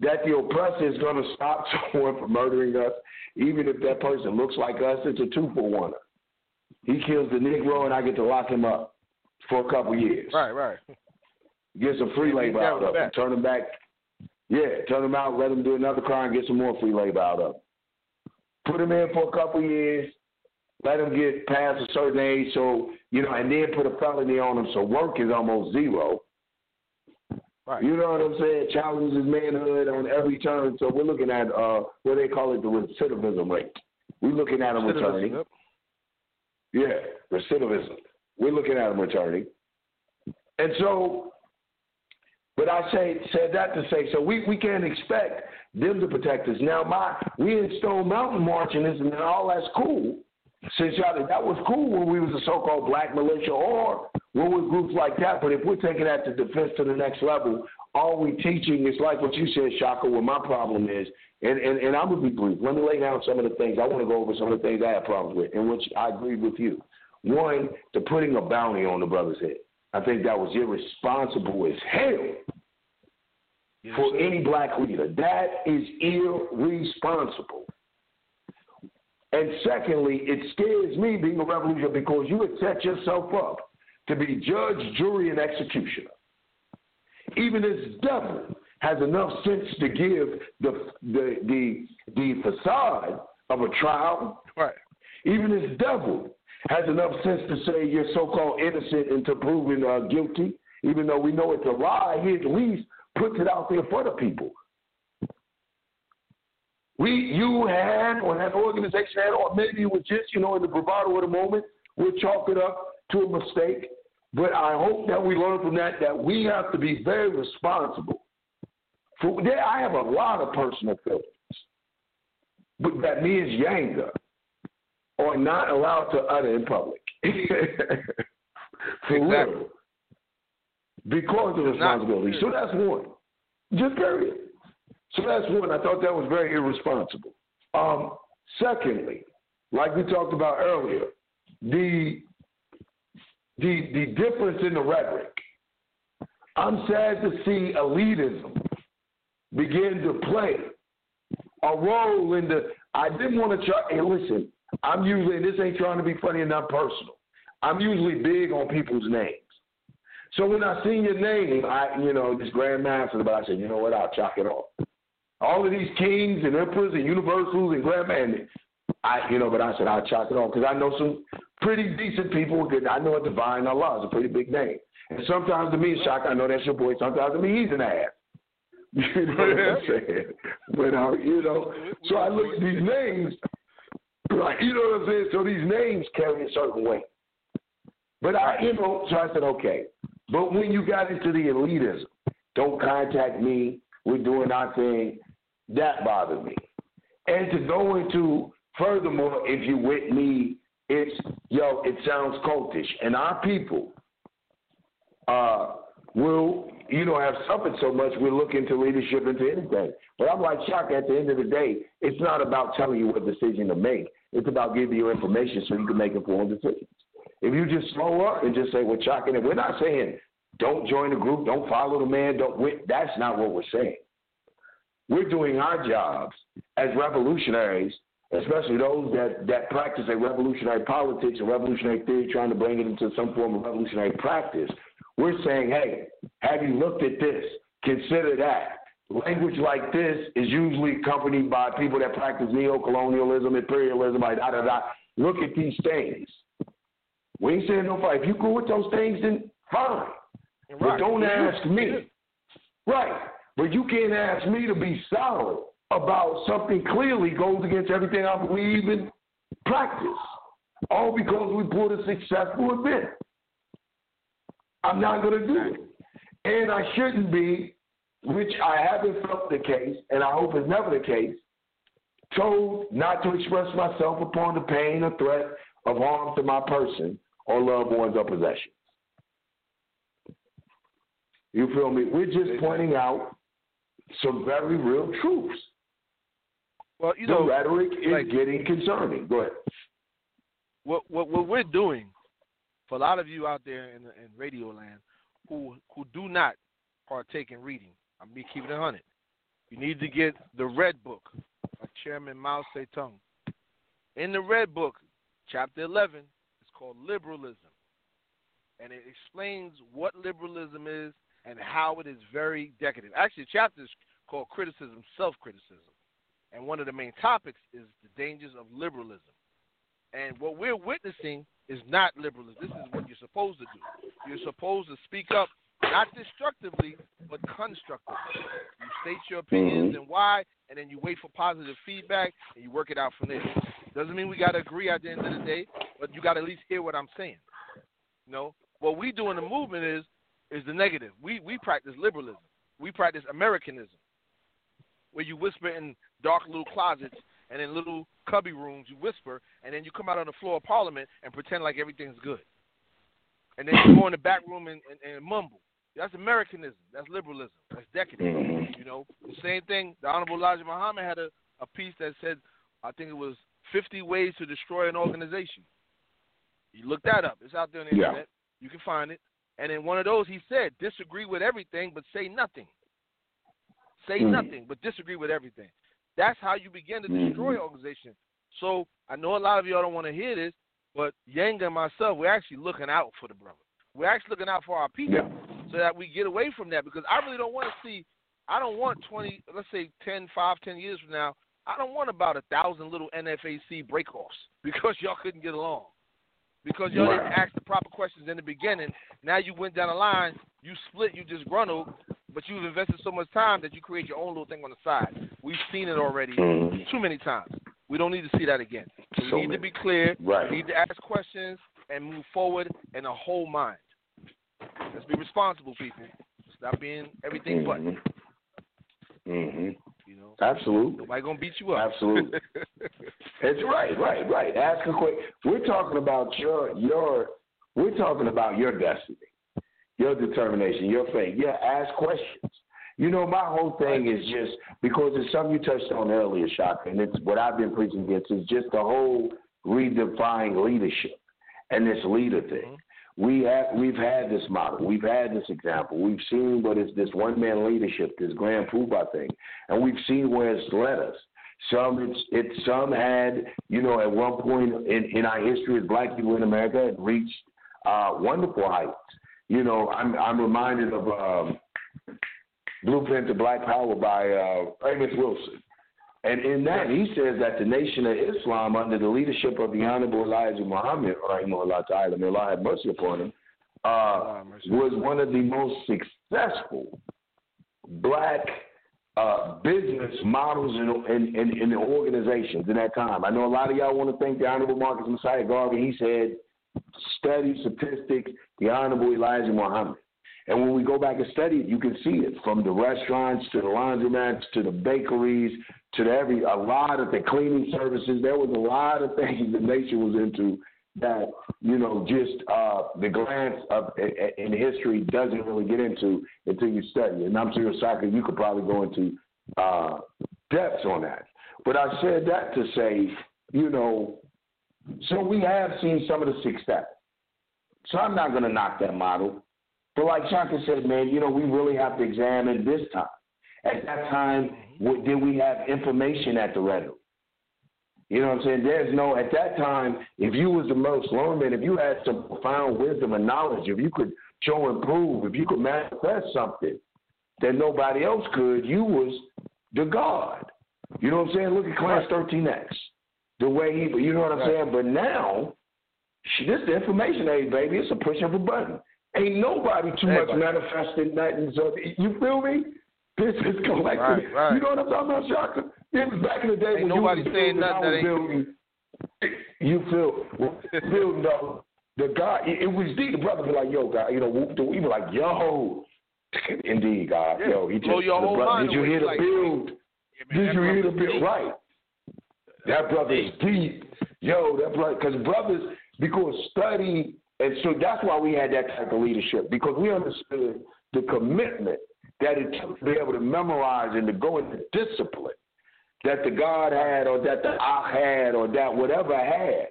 that the oppressor is going to stop someone from murdering us, even if that person looks like us. It's a two for one. He kills the Negro, and I get to lock him up for a couple years. Right, right. Get some free labor out of them. Turn them back. Yeah, turn them out. Let them do another crime. Get some more free labor out of them. put them in for a couple years, let them get past a certain age, so you know, and then put a felony on him, so work is almost zero. Right. You know what I'm saying? Challenges his manhood on every turn. So we're looking at uh, what they call it the recidivism rate. We're looking at him returning. Yep. Yeah, recidivism. We're looking at him returning. And so, but I say said that to say, so we, we can't expect them to protect us. Now, my we in Stone Mountain marching this and all that's cool. Since y'all that was cool when we was a so-called black militia or when we groups like that. But if we're taking that to defense to the next level, all we teaching is like what you said, Shaka. What my problem is, and, and and I'm gonna be brief. Let me lay down some of the things I want to go over. Some of the things I have problems with, in which I agree with you. One, to putting a bounty on the brother's head. I think that was irresponsible as hell yes, for sir. any black leader. That is irresponsible. And secondly, it scares me being a revolutionary because you would set yourself up to be judge, jury, and executioner. Even this devil has enough sense to give the the the, the facade of a trial. Right. Even this devil has enough sense to say you're so-called innocent until proven uh, guilty, even though we know it's a lie. He at least puts it out there for the people. We, you had, or that organization had, or maybe it was just, you know, in the bravado of the moment, we'll chalk it up to a mistake. But I hope that we learn from that that we have to be very responsible. For there, I have a lot of personal feelings, but that me as Yanga are not allowed to utter in public. For exactly. real. Because of responsibility. So that's one. Just period. So that's one. I thought that was very irresponsible. Um, secondly, like we talked about earlier, the the the difference in the rhetoric. I'm sad to see elitism begin to play a role in the. I didn't want to try. Hey, listen, I'm usually and this ain't trying to be funny and not personal. I'm usually big on people's names. So when I seen your name, I you know this grandmaster, but I said, you know what, I'll chalk it off. All of these kings and emperors and universals and grandman, I you know, but I said I'll chalk it off because I know some pretty decent people. I know a divine Allah is a pretty big name, and sometimes to me, Shock, I know that's your boy. Sometimes to me, he's an ass. You know what I'm saying? But uh, you know, so I look at these names, like you know what I'm saying. So these names carry a certain weight. But I, you know, so I said, okay. But when you got into the elitism, don't contact me. We're doing our thing. That bothered me. And to go into furthermore, if you with me, it's yo, it sounds cultish, and our people uh, will, you know, have suffered so much. We're looking to leadership into anything. But I'm like shocked. At the end of the day, it's not about telling you what decision to make. It's about giving you information so you can make informed decisions. If you just slow up and just say we're chalking it, we're not saying don't join the group, don't follow the man, don't. That's not what we're saying. We're doing our jobs as revolutionaries, especially those that, that practice a revolutionary politics and revolutionary theory, trying to bring it into some form of revolutionary practice. We're saying, hey, have you looked at this? Consider that. Language like this is usually accompanied by people that practice neo-colonialism, imperialism, like da da da. Look at these things. We ain't saying no fight. If you go with those things, then fine. Right. But don't ask me. Right. But you can't ask me to be solid about something clearly goes against everything I believe in practice. All because we put a successful event. I'm not going to do it. And I shouldn't be, which I haven't felt the case, and I hope is never the case, told not to express myself upon the pain or threat of harm to my person or loved ones or possessions. You feel me? We're just pointing out some very real truths. Well, you the know, rhetoric is like, getting concerning. Go ahead. What, what what we're doing for a lot of you out there in, in radio land who who do not partake in reading, I'm be keeping it hundred. You need to get the Red Book by Chairman Mao Zedong. In the Red Book, chapter 11, it's called Liberalism, and it explains what liberalism is and how it is very decadent. Actually, the chapter is called Criticism, Self Criticism. And one of the main topics is the dangers of liberalism. And what we're witnessing is not liberalism. This is what you're supposed to do. You're supposed to speak up, not destructively, but constructively. You state your opinions mm-hmm. and why, and then you wait for positive feedback and you work it out from there. Doesn't mean we got to agree at the end of the day, but you got to at least hear what I'm saying. You know, what we do in the movement is is the negative. We we practice liberalism. We practice Americanism, where you whisper in dark little closets and in little cubby rooms. You whisper, and then you come out on the floor of Parliament and pretend like everything's good. And then you go in the back room and, and, and mumble. That's Americanism. That's liberalism. That's decadent. Mm-hmm. You know, the same thing. The Honorable Elijah Muhammad had a, a piece that said, I think it was 50 ways to destroy an organization. You look that up. It's out there on the yeah. internet. You can find it. And in one of those, he said, disagree with everything, but say nothing. Say mm-hmm. nothing, but disagree with everything. That's how you begin to destroy mm-hmm. organization. So I know a lot of y'all don't want to hear this, but Yang and myself, we're actually looking out for the brother. We're actually looking out for our people yeah. so that we get away from that because I really don't want to see, I don't want 20, let's say 10, 5, 10 years from now, I don't want about a thousand little NFAC breakoffs because y'all couldn't get along because y'all didn't ask the proper questions in the beginning. Now you went down the line, you split, you just gruntled, but you've invested so much time that you create your own little thing on the side. We've seen it already mm-hmm. too many times. We don't need to see that again. So so we need many. to be clear. Right. We need to ask questions and move forward in a whole mind. Let's be responsible, people. Stop being everything mm-hmm. but. Mm-hmm. Know, Absolutely. nobody gonna beat you up. Absolutely. It's right, right, right. Ask a quick. We're talking about your your. We're talking about your destiny, your determination, your faith. Yeah, ask questions. You know, my whole thing is just because it's something you touched on earlier, Shaka, and it's what I've been preaching against is just the whole redefining leadership and this leader thing. Mm-hmm. We have we've had this model, we've had this example, we've seen what is this one man leadership, this grand poobah thing, and we've seen where it's led us. Some it's it some had you know at one point in, in our history as black people in America had reached uh, wonderful heights. You know, I'm I'm reminded of um, Blueprint to Black Power by uh, Amos Wilson. And in that, he says that the Nation of Islam, under the leadership of the Honorable Elijah Muhammad, rahimahullah ta'ala, may Allah have mercy upon him, uh, was one of the most successful black uh, business models in, in, in, in, the organizations in that time. I know a lot of y'all want to thank the Honorable Marcus Mosiah Garvey. He said, study statistics, the Honorable Elijah Muhammad. And when we go back and study it, you can see it from the restaurants to the laundromats to the bakeries to every a lot of the cleaning services. There was a lot of things the nation was into that you know just uh, the glance of in history doesn't really get into until you study. And I'm sure, Shaka, you could probably go into uh, depths on that. But I said that to say, you know, so we have seen some of the success. So I'm not going to knock that model. But like Shaka said, man, you know, we really have to examine this time. At that time, what, did we have information at the ready? You know what I'm saying? There's no at that time. If you was the most learned, man, if you had some profound wisdom and knowledge, if you could show and prove, if you could manifest something that nobody else could, you was the God. You know what I'm saying? Look at Clarence 13X. The way he, you know what I'm right. saying? But now, this the information age, baby. It's a push of a button. Ain't nobody too much manifesting nothing. So you feel me? This is collective. Right, right. You know what I'm talking about, Shaka? It was back in the day ain't when nobody you was saying building, nothing building. You feel building the the guy. It, it was deep. The brother be like, "Yo, God," you know, we be like, "Yo." Indeed, God. Yeah. Yo, he just. Blow your whole brother, mind did you hear the like, build? Yeah, man, did you hear the build? deep. Right. That brother is deep. Yo, that brother, because brothers, because study and so that's why we had that type of leadership because we understood the commitment that it took to be able to memorize and to go into discipline that the God had or that the I had or that whatever had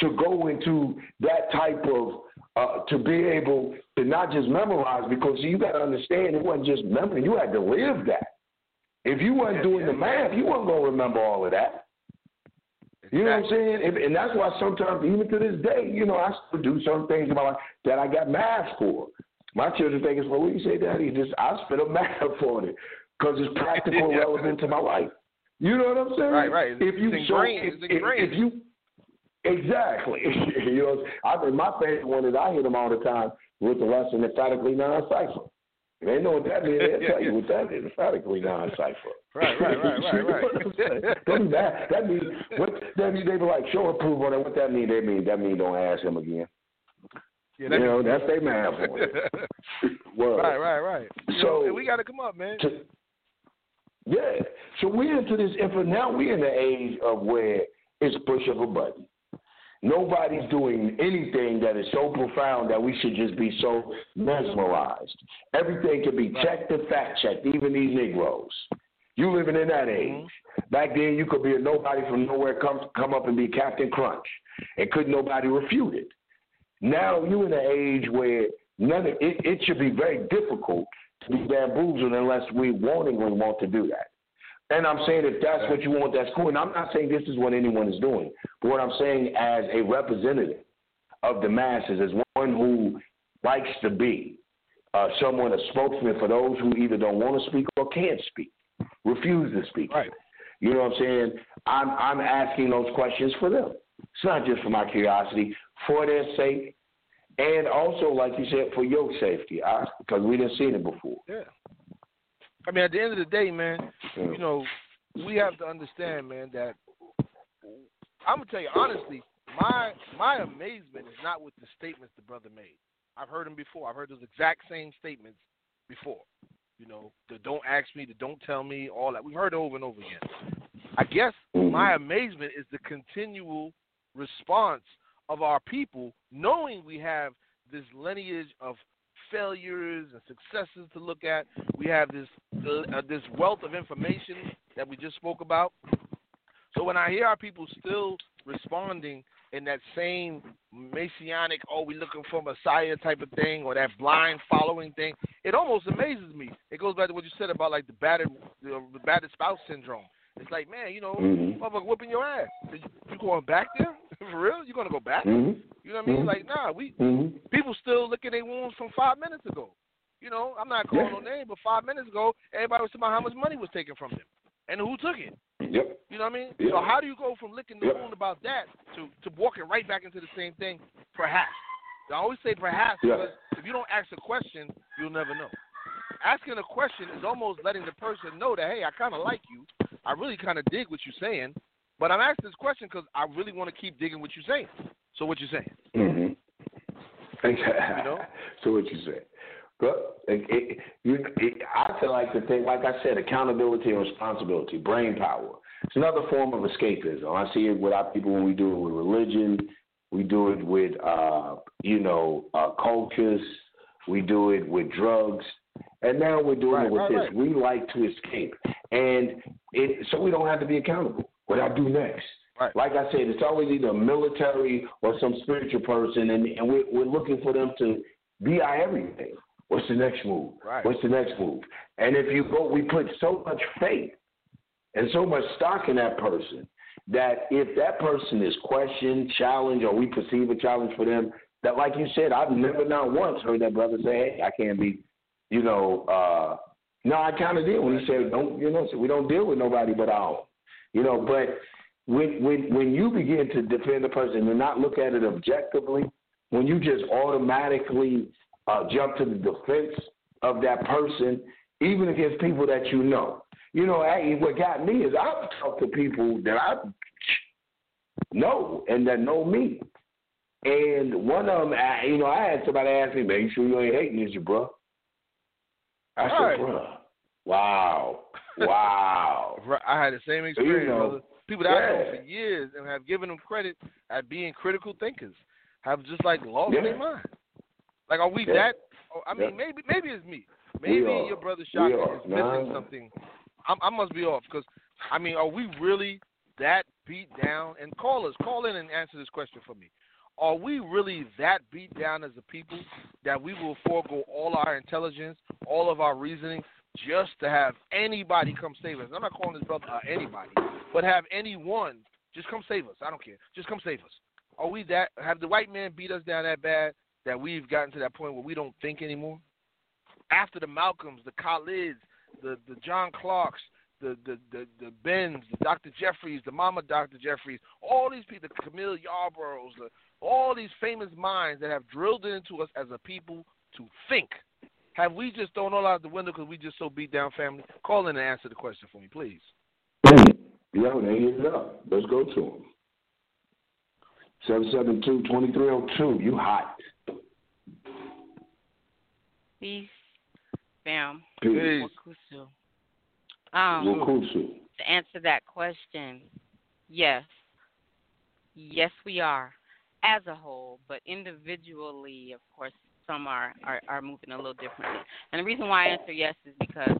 to go into that type of uh, to be able to not just memorize because you got to understand it wasn't just memory you had to live that. If you weren't doing the math, you weren't going to remember all of that. You know what I'm saying? And, and that's why sometimes, even to this day, you know, I still do some things in my life that I got math for. My children think it's, well, what do you say, Daddy? Just I spit a math on it because it's practical yeah. relevant to my life. You know what I'm saying? Right, right. If you it's ingrained. if, it's if you exactly, you know, I mean, my favorite one is I hear them all the time with the lesson emphatically non-cipher. They know what that means. They'll tell you what that is. Emphatically non-cipher. Right, right, right, right, right. that, that, that means what that means they be like show approval. and prove on it. What that mean? They mean that mean don't ask him again. Yeah, you know, that's their for right, right, right. So know, we got to come up, man. To, yeah. So we're into this info now. We're in the age of where it's push of a button. Nobody's doing anything that is so profound that we should just be so mesmerized. Everything can be checked and fact checked, even these Negroes. You living in that age. Mm-hmm. Back then, you could be a nobody from nowhere, come come up and be Captain Crunch, and couldn't nobody refute it. Now you're in an age where none of, it, it should be very difficult to be bamboozled unless we warningly want to do that. And I'm saying if that's what you want, that's cool. And I'm not saying this is what anyone is doing, but what I'm saying as a representative of the masses, as one who likes to be uh, someone, a spokesman for those who either don't want to speak or can't speak refuse to speak. Right. You know what I'm saying? I'm I'm asking those questions for them. It's not just for my curiosity, for their sake, and also, like you said, for your safety, because we didn't see it before. Yeah. I mean, at the end of the day, man, yeah. you know, we have to understand, man, that I'm gonna tell you honestly, my my amazement is not with the statements the brother made. I've heard them before. I've heard those exact same statements before. You know, the don't ask me, the don't tell me, all that. We've heard it over and over again. I guess my mm-hmm. amazement is the continual response of our people, knowing we have this lineage of failures and successes to look at. We have this uh, this wealth of information that we just spoke about. So when I hear our people still responding in that same messianic, oh, we're looking for Messiah type of thing, or that blind following thing, it almost amazes me. It goes back to what you said about like the battered, the, the battered spouse syndrome. It's like, man, you know, Mhm. motherfucker whooping your ass. You, going back there for real? You gonna go back? Mhm. You know what I mean? Mhm. Like, nah, we Mhm. people still licking their wounds from five minutes ago. You know, I'm not calling Yeah. no name, but five minutes ago, everybody was talking about how much money was taken from them and who took it. Yep. You know what I mean? Yeah. So how do you go from licking the Yeah. wound about that to to walking right back into the same thing? Perhaps. I always say perhaps Yeah. because if you don't ask a question, you'll never know. Asking a question is almost letting the person know that hey, I kind of like you. I really kind of dig what you're saying, but I'm asking this question because I really want to keep digging what you're saying. So what you saying? Mhm. You know? So what you say? But it, it, you, it, I feel like the thing, like I said, accountability and responsibility, brain power. It's another form of escapism. I see it with our people when we do it with religion. We do it with, uh, you know, uh, cultures. We do it with drugs. And now we're doing Right, it with right, this. right. We like to escape. And it, so we don't have to be accountable. What I do next. Right. Like I said, it's always either a military or some spiritual person, and, and we're, we're looking for them to be our everything. What's the next move? Right. What's the next move? And if you go, we put so much faith and so much stock in that person that if that person is questioned, challenged, or we perceive a challenge for them, that like you said, I've never not once heard that brother say, "Hey, I can't be," you know. uh No, I kind of did when he said, "Don't," you know, we don't deal with nobody but our own, you know. But when when when you begin to defend a person and not look at it objectively, when you just automatically uh, jump to the defense of that person, even against people that you know. You know, hey, what got me is I've talked to people that I know and that know me. And one of them, I, you know, I had somebody ask me, "Man, you sure you ain't hating, is you, bro?" I said, Right. "Bro, wow, wow." Right, I had the same experience, know, brother. People that I've known for years and have given them credit at being critical thinkers have just like lost Yeah. their mind. Like, are we Yeah. that? oh, I mean, Yeah. maybe maybe it's me. Maybe your brother Shaka is missing Nah. something. I'm, I must be off because I mean, are we really that beat down? And callers, call in and answer this question for me. Are we really that beat down as a people that we will forego all our intelligence, all of our reasoning, just to have anybody come save us? I'm not calling this brother uh, anybody, but have anyone just come save us. I don't care. Just come save us. Are we that? Have the white man beat us down that bad that we've gotten to that point where we don't think anymore? After the Malcolms, the Khalids, the the John Clarkes, the the the, the Bens, the Dr. Jeffries, the Mama Dr. Jeffries, all these people, the Camille Yarbroughs, the, all these famous minds that have drilled it into us as a people to think. Have we just thrown all out the window because we just so beat down family? Call in and answer the question for me, please. Yo, they hit it up. Let's go to him. 772-2302. You hot. Peace, fam. Peace. Peace. Wakusu. Um, Wukusu. to answer that question, yes. Yes, we are as a whole, but individually, of course, some are, are, are moving a little differently. And the reason why I answer yes is because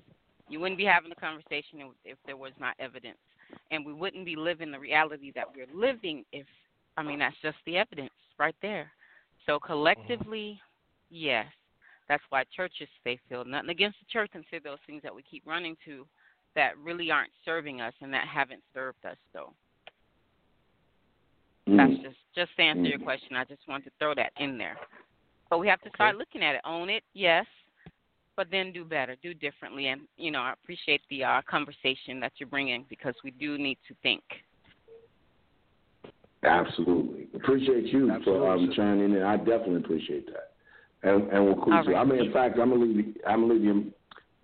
you wouldn't be having a conversation if, if there was not evidence. And we wouldn't be living the reality that we're living if, I mean, that's just the evidence right there. So mm-hmm. collectively, yes. That's why churches stay filled. Nothing against the church and say those things that we keep running to that really aren't serving us and that haven't served us though. That's Mm. just just to answer your Mm. question. I just wanted to throw that in there. But we have to start looking at it, own it, yes, but then do better, do differently. And you know, I appreciate the uh, conversation that you're bringing because we do need to think. Absolutely. Appreciate you for um, Absolutely. chiming in. I definitely appreciate that. And and Wukusu. All right. I mean, in fact, I'm gonna leave you, I'm gonna leave you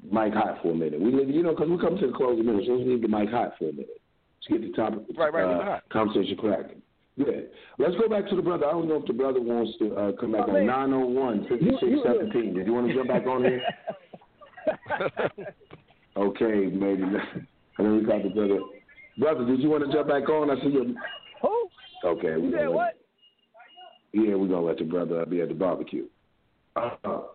mic hot for a minute. We leave, you know, because we come to the closing minutes. so let's leave the mic hot for a minute. Let's get the topic, Right, right, uh, conversation cracking. Yeah. Let's go back to the brother. I don't know if the brother wants to uh, come back I on 901 you- you- 5617. Did you want to jump back on here? Okay, maybe. not. And then we got the brother. Brother, did you want to jump back on? I see you. Who? Okay. You said what? Yeah, we're gonna let the brother be at the barbecue. Uh,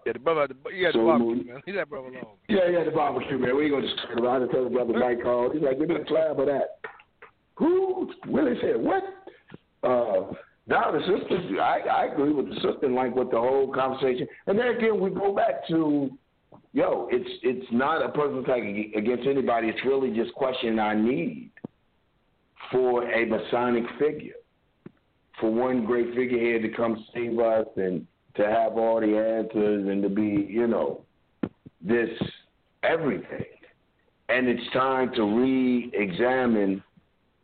yeah, the brother, the, yeah, the so barbecue, man. Leave that brother alone. Yeah, yeah, the barbecue, man. We ain't gonna disturb him. I just told the brother Mike called. He's like, give me a slab of that. Who? Willie said, what? Uh, now the sisters, I, I agree with the sister like with the whole conversation. And then again, we go back to, yo, it's it's not a personal attack against anybody. It's really just questioning our need for a messianic figure, for one great figurehead to come save us and to have all the answers and to be, you know, this everything. And it's time to re-examine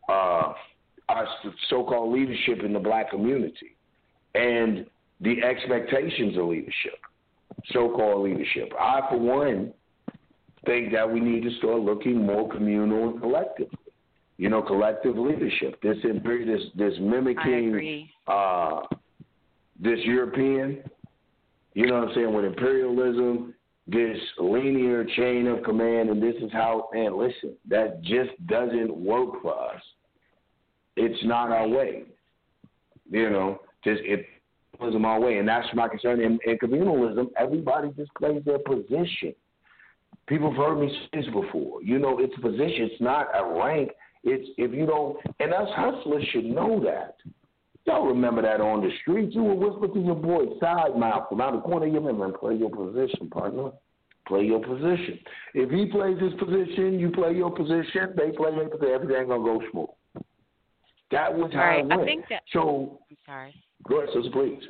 uh, our so-called leadership in the black community and the expectations of leadership, so-called leadership. I, for one, think that we need to start looking more communal and collective. You know, collective leadership. This this this mimicking uh, this European, you know what I'm saying, with imperialism, this linear chain of command, and this is how. Man, listen, that just doesn't work for us. It's not our way. You know, just it wasn't our way, and that's my concern. In, in communalism, everybody just plays their position. People have heard me say this before. You know, it's a position. It's not a rank. It's if you don't, and us hustlers should know that. Y'all remember that on the streets. You would whisper to your boy side mouth from out of the corner of your memory and play your position, partner. Play your position. If he plays his position, you play your position. They play their position. Everything gonna go smooth. That was how right. it went. I think that, so, I'm sorry. Go ahead, sister, please.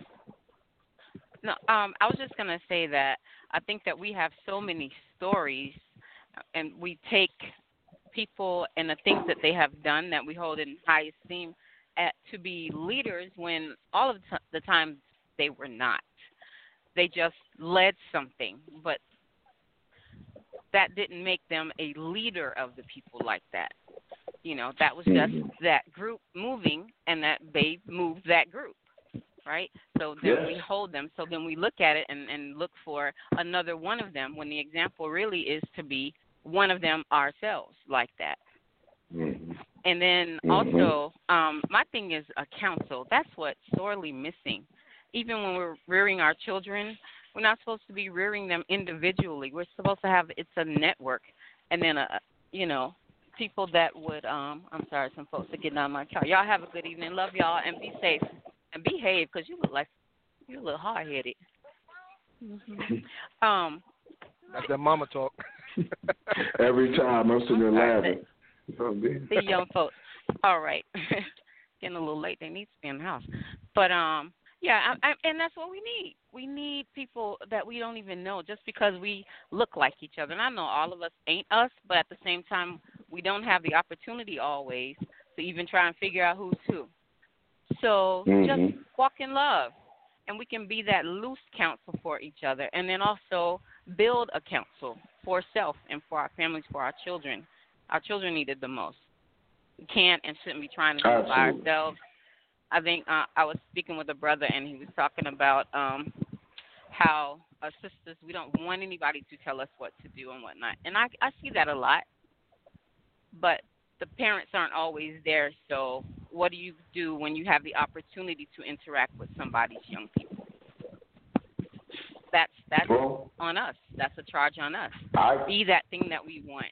No, um, I was just gonna say that I think that we have so many stories, and we take people and the things that they have done that we hold in high esteem at, to be leaders when all of the time they were not. They just led something, but that didn't make them a leader of the people like that. You know, that was just mm-hmm. that group moving, and that they moved that group, right? So then yes. we hold them. So then we look at it and, and look for another one of them when the example really is to be one of them ourselves, like that. Mm-hmm. And then mm-hmm. also, um, my thing is a council. That's what's sorely missing. Even when we're rearing our children, we're not supposed to be rearing them individually. We're supposed to have it's a network, and then a you know people that would um I'm sorry, some folks are getting on my car. Y'all have a good evening. Love y'all and be safe and behave because you look like you look hard headed. Mm-hmm. Um, that's that mama talk. Every time I'm sitting there laughing. The young folks. All right. Getting a little late. They need to be in the house. But um yeah, I, I, and that's what we need. We need people that we don't even know just because we look like each other. And I know all of us ain't us, but at the same time, we don't have the opportunity always to even try and figure out who's who. So mm-hmm. just walk in love, and we can be that loose counsel for each other, and then also build a council for self and for our families, for our children. Our children need it the most. We can't and shouldn't be trying to do it by ourselves I think uh, I was speaking with a brother, and he was talking about um, how uh, sisters we don't want anybody to tell us what to do and whatnot, and I I see that a lot. But the parents aren't always there, so what do you do when you have the opportunity to interact with somebody's young people? That's that's well, on us. That's a charge on us. I, Be that thing that we want.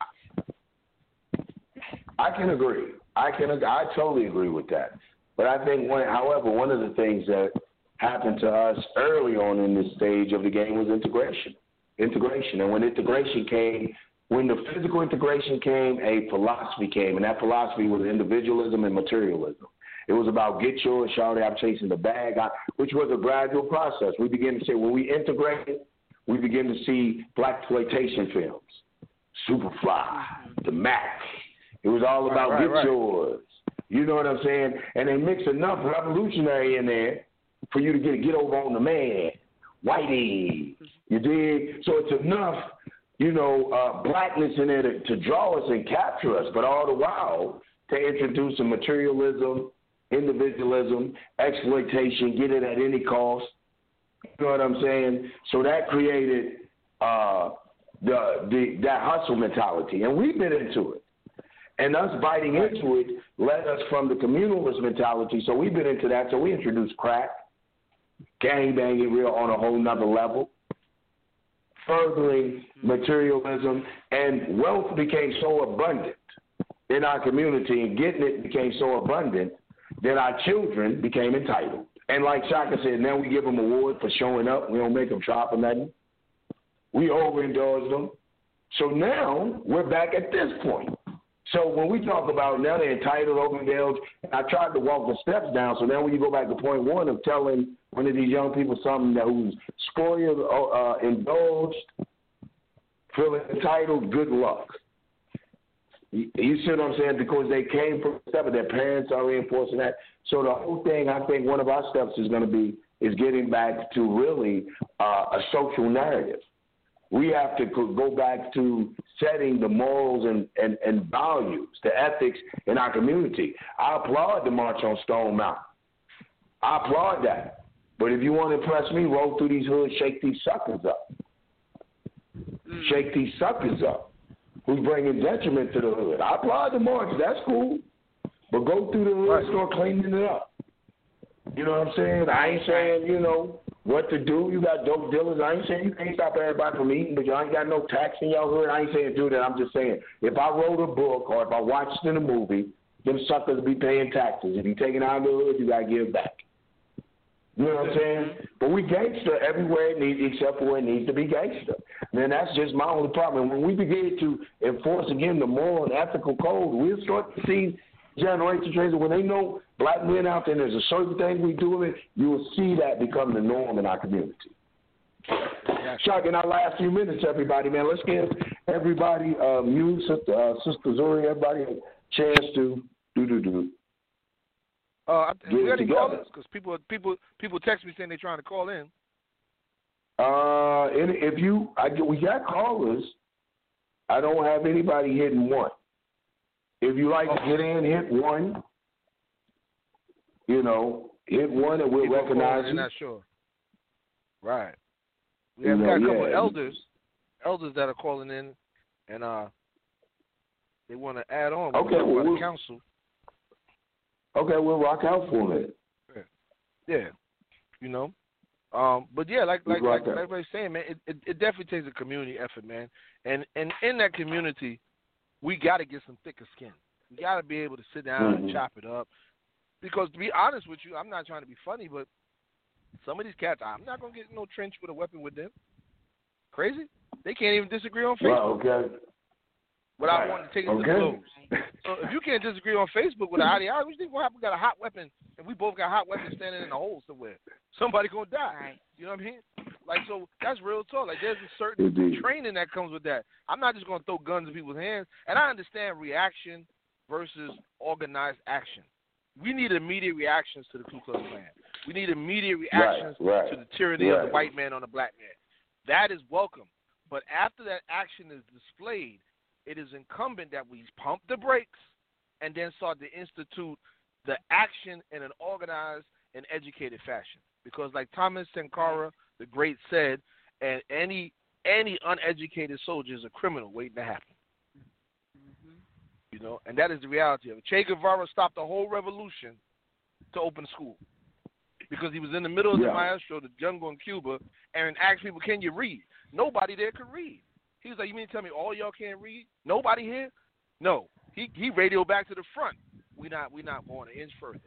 I can agree. I can. I totally agree with that. But I think, one, however, one of the things that happened to us early on in this stage of the game was integration. Integration, and when integration came, when the physical integration came, a philosophy came, and that philosophy was individualism and materialism. It was about get yours, Charlie. I'm chasing the bag, which was a gradual process. We begin to say when we integrated, we begin to see black exploitation films, Superfly, The Mack. It was all about right, right, get right. yours. You know what I'm saying? And they mix enough revolutionary in there for you to get get over on the man, whitey. You dig? So it's enough, you know, uh, blackness in there to, to draw us and capture us, but all the while to introduce some materialism, individualism, exploitation, get it at any cost. You know what I'm saying? So that created uh, the the that hustle mentality, and we've been into it. And us biting into it led us from the communalist mentality. So we've been into that. So we introduced crack, gang banging real on a whole nother level, furthering materialism, and wealth became so abundant in our community and getting it became so abundant that our children became entitled. And like Shaka said, now we give them award for showing up. We don't make them try for nothing. We overindulge them. So now we're back at this point. So when we talk about now they're entitled, overindulged, I tried to walk the steps down. So now when you go back to point one of telling one of these young people something that who's spoiled, uh, indulged, feeling entitled, good luck. You, see what I'm saying? Because they came from step, their parents are reinforcing that. So the whole thing, I think, one of our steps is going to be is getting back to really uh, a social narrative. We have to go back to setting the morals and, and, and values, the ethics in our community. I applaud the March on Stone Mountain. I applaud that. But if you want to impress me, roll through these hoods, shake these suckers up. Mm. Shake these suckers up who's bringing detriment to the hood. I applaud the march. That's cool. But go through the hood, right. start cleaning it up. You know what I'm saying? I ain't saying, you know, what to do. You got dope dealers. I ain't saying you can't stop everybody from eating, but you ain't got no tax in your hood. I ain't saying do that. I'm just saying if I wrote a book or if I watched in a movie, them suckers be paying taxes. If you take taking out of the hood, you gotta give back. You know what I'm saying? But we gangster everywhere it needs, except for where it needs to be gangster. Man, that's just my only problem. When we begin to enforce again the moral and ethical code, we'll start to see generation change. When they know black men out there, there's a certain thing we do it, you will see that become the norm in our community. Chuck, in our last few minutes, everybody, man, let's give everybody, um, you, Sister, uh, Sister Zuri, everybody a chance to do do do. Uh, we got any callers? Because people, people, people text me saying they're trying to call in. Uh, and if you, I we got callers. I don't have anybody hitting one. If you like to get in, hit one. You know, hit one and we'll people recognize you. Not sure. Right. We have you got a couple yeah. elders, elders that are calling in, and uh, they want to add on. Okay, well, we'll, council. Okay, we'll rock out for it. Yeah, you know. Um, but yeah, like like like, like everybody's saying, man, it, it, it definitely takes a community effort, man. And and in that community, we got to get some thicker skin. We got to be able to sit down mm-hmm. and chop it up. Because to be honest with you, I'm not trying to be funny, but some of these cats, I'm not gonna get no trench with a weapon with them. Crazy? They can't even disagree on Facebook. Well, okay without right. wanting to take it okay. to the blows. So if you can't disagree on Facebook with an ideology, what do you think will happen? We got a hot weapon, and we both got hot weapons standing in a hole somewhere. Somebody gonna die. Right. You know what I mean? Like so, that's real talk. Like there's a certain Indeed. training that comes with that. I'm not just gonna throw guns in people's hands, and I understand reaction versus organized action. We need immediate reactions to the Ku Klux Klan. We need immediate reactions right, right, to the tyranny right. of the white man on the black man. That is welcome. But after that action is displayed, it is incumbent that we pump the brakes and then start to institute the action in an organized and educated fashion. Because, like Thomas Sankara, the great, said, and any any uneducated soldier is a criminal waiting to happen. Mm-hmm. You know, and that is the reality of it. Che Guevara stopped the whole revolution to open school because he was in the middle of yeah. the maestro, the jungle in Cuba, and asked people, "Can you read?" Nobody there could read. He was like, "You mean to tell me all y'all can't read? Nobody here? No." He he radioed back to the front. We not we not going an inch further.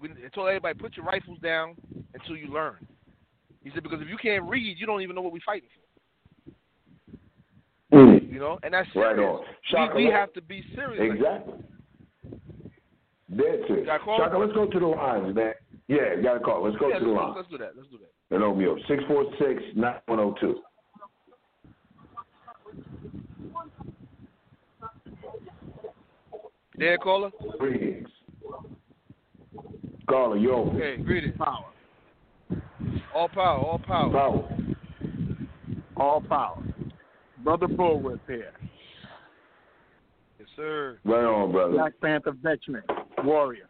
We, told everybody put your rifles down until you learn. He said because if you can't read, you don't even know what we're fighting for. Mm. You know, and that's right on. We, we, have to be serious. Exactly. That's it. Shaka, let's go to the lines, man. Yeah, got a call. Let's go yeah, to the let's. Let's do that. Let's do that. Denomio, 646 9102. Dead caller? Greetings. Caller, yo. Okay, greetings. Power. All power, all power. Power. All power. Brother Bullwhip here. Yes, sir. Right on, brother. Black Panther veteran, warrior.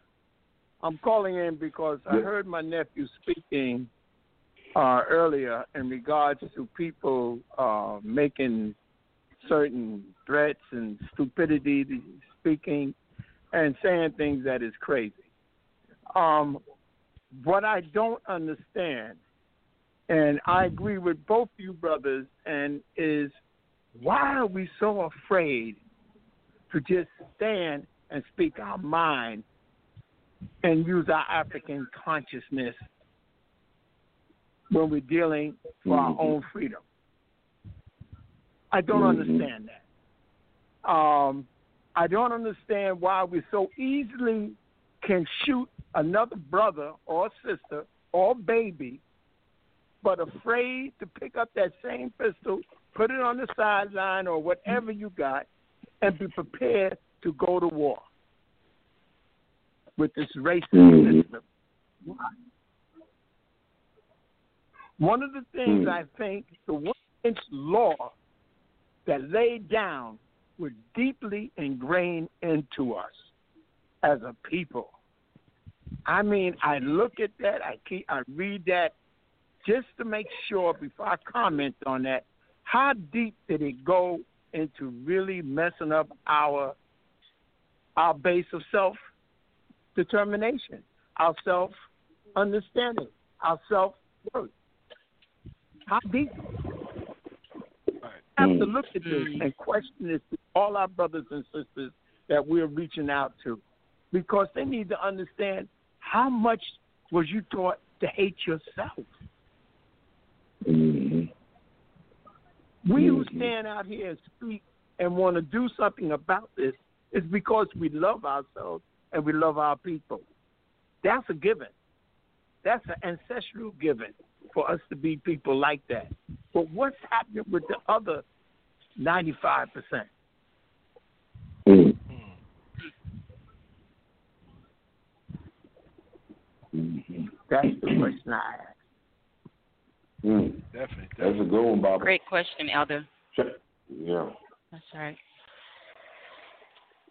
I'm calling in because I heard my nephew speaking uh, earlier in regards to people uh, making certain threats and stupidity speaking and saying things that is crazy. Um, what I don't understand, and I agree with both of you brothers, and is why are we so afraid to just stand and speak our mind and use our African consciousness when we're dealing for mm-hmm. our own freedom? I don't mm-hmm. understand that. Um, I don't understand why we so easily can shoot another brother or sister or baby, but afraid to pick up that same pistol, put it on the sideline or whatever you got, and be prepared to go to war with this racist mm-hmm. system. Why? One of the things mm-hmm. I think the Willie Lynch law that laid down were deeply ingrained into us as a people. I mean, I look at that, I keep, I read that just to make sure before I comment on that. How deep did it go into really messing up our our base of self determination, our self understanding, our self worth? How deep? Have to look at this mm. and question this to all our brothers and sisters that we're reaching out to because they need to understand how much was you taught to hate yourself. Mm-hmm. We mm-hmm. who stand out here and speak and want to do something about this is because we love ourselves and we love our people. That's a given. That's an ancestral given for us to be people like that. But what's happening with the other 95%? Mm. Mm-hmm. That's the question I ask. Mm. Definitely, That's a good one, Bob. Great question, Elder. Yeah. That's right.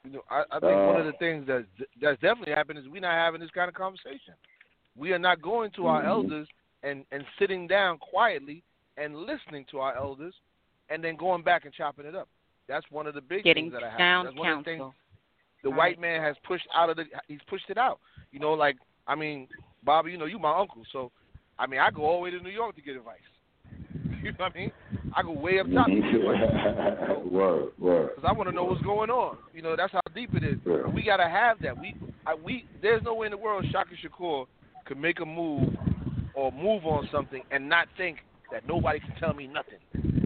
You know, I, I think uh, one of the things that that's definitely happened is we're not having this kind of conversation. We are not going to our mm-hmm. elders and and sitting down quietly and listening to our elders, and then going back and chopping it up. That's one of the big Getting things that I have. Sound That's one counsel. of the things the right. white man has pushed out of the. He's pushed it out. You know, like I mean, Bobby, you know, you my uncle, so I mean, I go all the way to New York to get advice. You know what I mean? I go way up top to get advice. word, word. Because I want to know what's going on. You know, that's how deep it is. Yeah. We gotta have that. We, I, we. There's no way in the world Shaka Shakur could make a move or move on something and not think that nobody can tell me nothing.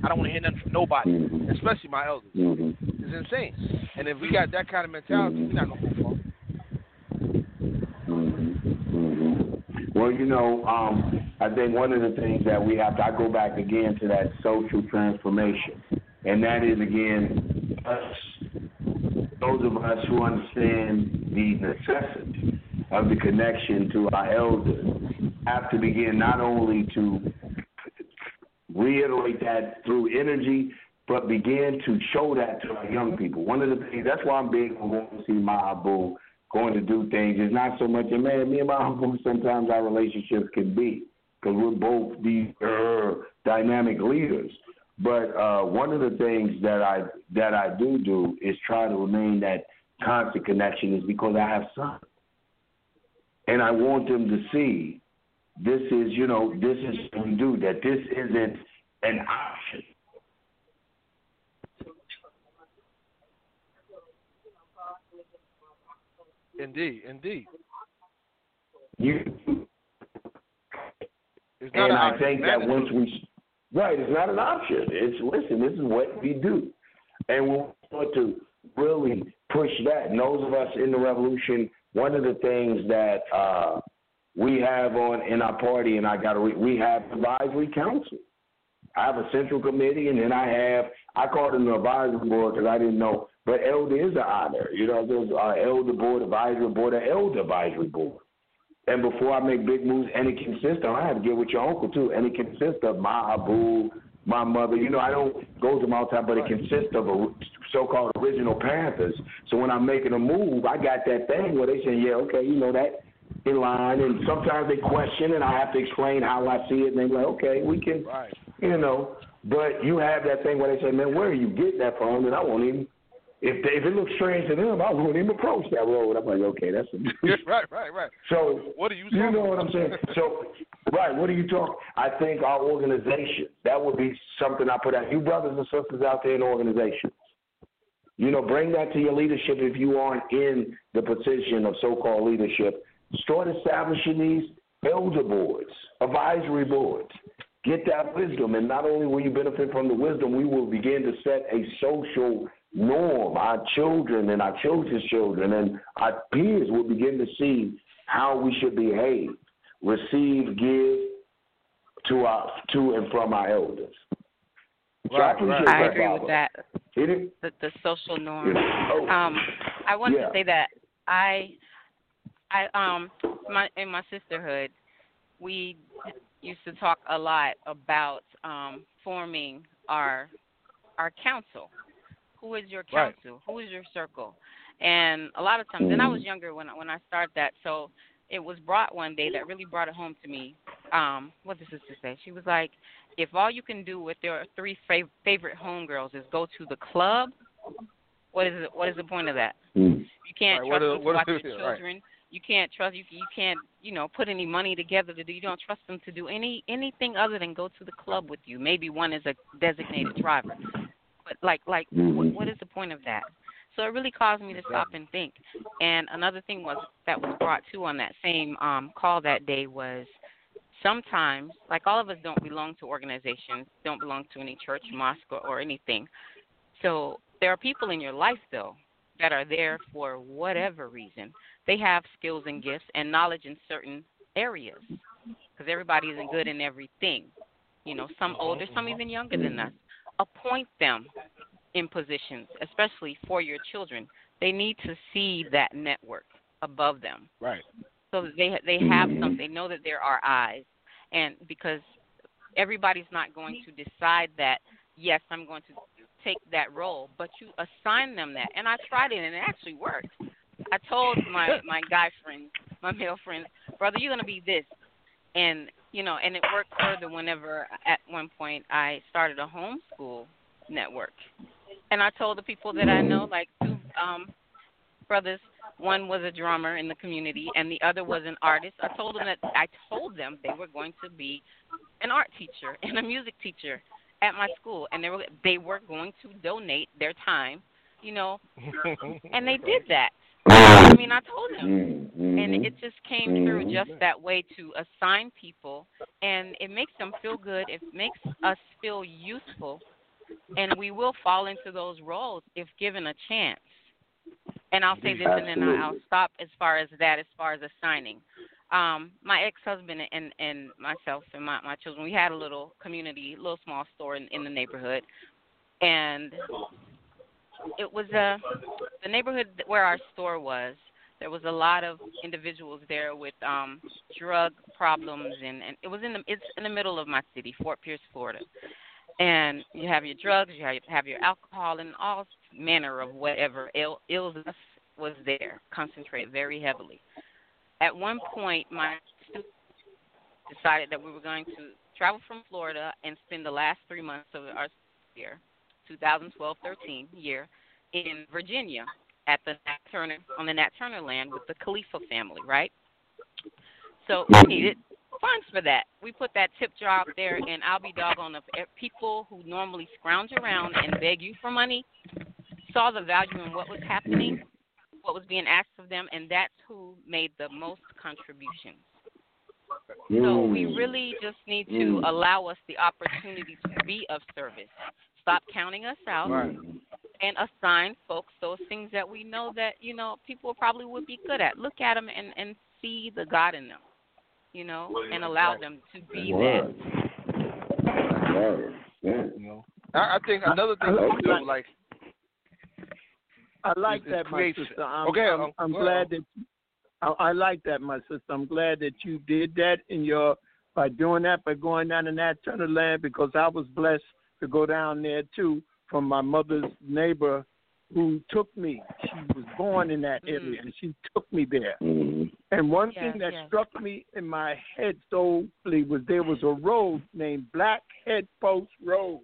I don't want to hear nothing from nobody, mm-hmm. especially my elders. Mm-hmm. It's insane. And if we got that kind of mentality, mm-hmm. we're not gonna move on. Well, you know, um, I think one of the things that we have to, I go back again to that social transformation, and that is again us, those of us who understand the necessity of the connection to our elders, have to begin not only to reiterate that through energy, but begin to show that to our young people. One of the things that's why I'm big on going to see my Mahabu going to do things. It's not so much, and man, me and my uncle, sometimes our relationships can be because we're both these uh, dynamic leaders. But uh, one of the things that I that I do do is try to remain that constant connection is because I have sons, and I want them to see this is you know this is what we do that this isn't an option. Indeed, indeed. You and I think that once we right, it's not an option. It's listen, this is what we do, and we want to really push that. And those of us in the revolution, one of the things that uh, we have on in our party, and I got to re- we have advisory council. I have a central committee, and then I have I called it an advisory board because I didn't know but elder is an honor. You know, there's our elder board, advisory board, an elder advisory board. And before I make big moves, and it consists of, I have to get with your uncle too, and it consists of my abu, my mother. You know, I don't go to my time, but it consists of a so-called original Panthers. So when I'm making a move, I got that thing where they say, yeah, okay, you know that in line, and sometimes they question, and I have to explain how I see it, and they're like, okay, we can, right. You know. But you have that thing where they say, "Man, where are you getting that from?" And I won't even. If they, if it looks strange to them, I won't even approach that road. I'm like, okay, that's a right, right, right. So what are you? You know about? what I'm saying? So, right, what are you talking? I think our organization that would be something I put out. You brothers and sisters out there in organizations, you know, bring that to your leadership if you aren't in the position of so-called leadership. Start establishing these elder boards, advisory boards. Get that wisdom, and not only will you benefit from the wisdom, we will begin to set a social norm. Our children and our children's children and our peers will begin to see how we should behave, receive, give to our to and from our elders. So right, I, right. I agree with that. It, the, the social norm. oh, Um, I want Yeah. to say that I, I um, my in my sisterhood, we used to talk a lot about um forming our our council. Who is your Right. council? Who is your circle? And a lot of times, and I was younger when I- when I started that, so it was brought one day that really brought it home to me. Um, what did the sister say? She was like, if all you can do with your three fav- favorite homegirls is go to the club, what is it? What is the point of that? mm, You can't Right, what trust is- them to what watch your it? Right. You can't trust you. You can't you know put any money together to do. You don't trust them to do any anything other than go to the club with you. Maybe one is a designated driver, but like like what, Mhm. what is the point of that? So it really caused me to stop and think. And another thing was that was brought to on that same um call that day was sometimes like all of us don't belong to organizations, don't belong to any church, mosque or, or anything. So there are people in your life though that are there for whatever reason. They have skills and gifts and knowledge in certain areas because everybody isn't good in everything. You know, some mm-hmm, older, some mm-hmm. even younger than us. Appoint them in positions, especially for your children. They need to see that network above them Right. so that they they have something. They know that there are eyes, and because everybody's not going to decide that yes, I'm going to take that role, but you assign them that. And I tried it, and it actually worked. I told my my guy friends, my male friends, brother, you're going to be this, and you know, and it worked further. Whenever at one point I started a homeschool network, and I told the people that I know, like two um brothers. One was a drummer in the community, and the other was an artist. I told them that I told them they were going to be an art teacher and a music teacher at my school, and they were they were going to donate their time, you know, and they did that. I mean, I told them, mm, and it just came through Mhm. just that way to assign people, and it makes them feel good. It makes us feel useful, and we will fall into those roles if given a chance. And I'll say this, and then I'll stop as far as that, as far as assigning. Um, my ex-husband and and myself and my my children, we had a little community, little small store in, in the neighborhood, and it was uh, the neighborhood where our store was. There was a lot of individuals there with um drug problems, and and it was in the it's in the middle of my city, Fort Pierce, Florida. And you have your drugs, you have, have your alcohol, and all manner of whatever ill, illness was there, concentrated very heavily. At one point, my students decided that we were going to travel from Florida and spend the last three months of our year, 2012-13 year, in Virginia at the Nat Turner on the Nat Turner land with the Khalifa family, right? So we needed funds for that. We put that tip jar up there, and I'll be doggone if people who normally scrounge around and beg you for money saw the value in what was happening, what was being asked of them, and that's who made the most contributions. So we Mm. really just need to Mm. allow us the opportunity to be of service. Stop counting us out Right. and assign folks those things that we know that you know people probably would be good at. Look at them and and see the God in them, you know, and allow them to be that. Word. Word. Yeah. You know, I, I think another thing I- to do, like I like It- it that, my sister. I'm, Okay, I'm, um, I'm glad ahead. that I, I like that, my sister. I'm glad that you did that in your by doing that by going down in Nat Turner land because I was blessed to go down there too from my mother's neighbor who took me. She was born in that area and she took me there. Mhm. And one Yes, thing that yes. struck me in my head solely was there was a road named Black Head Post Road.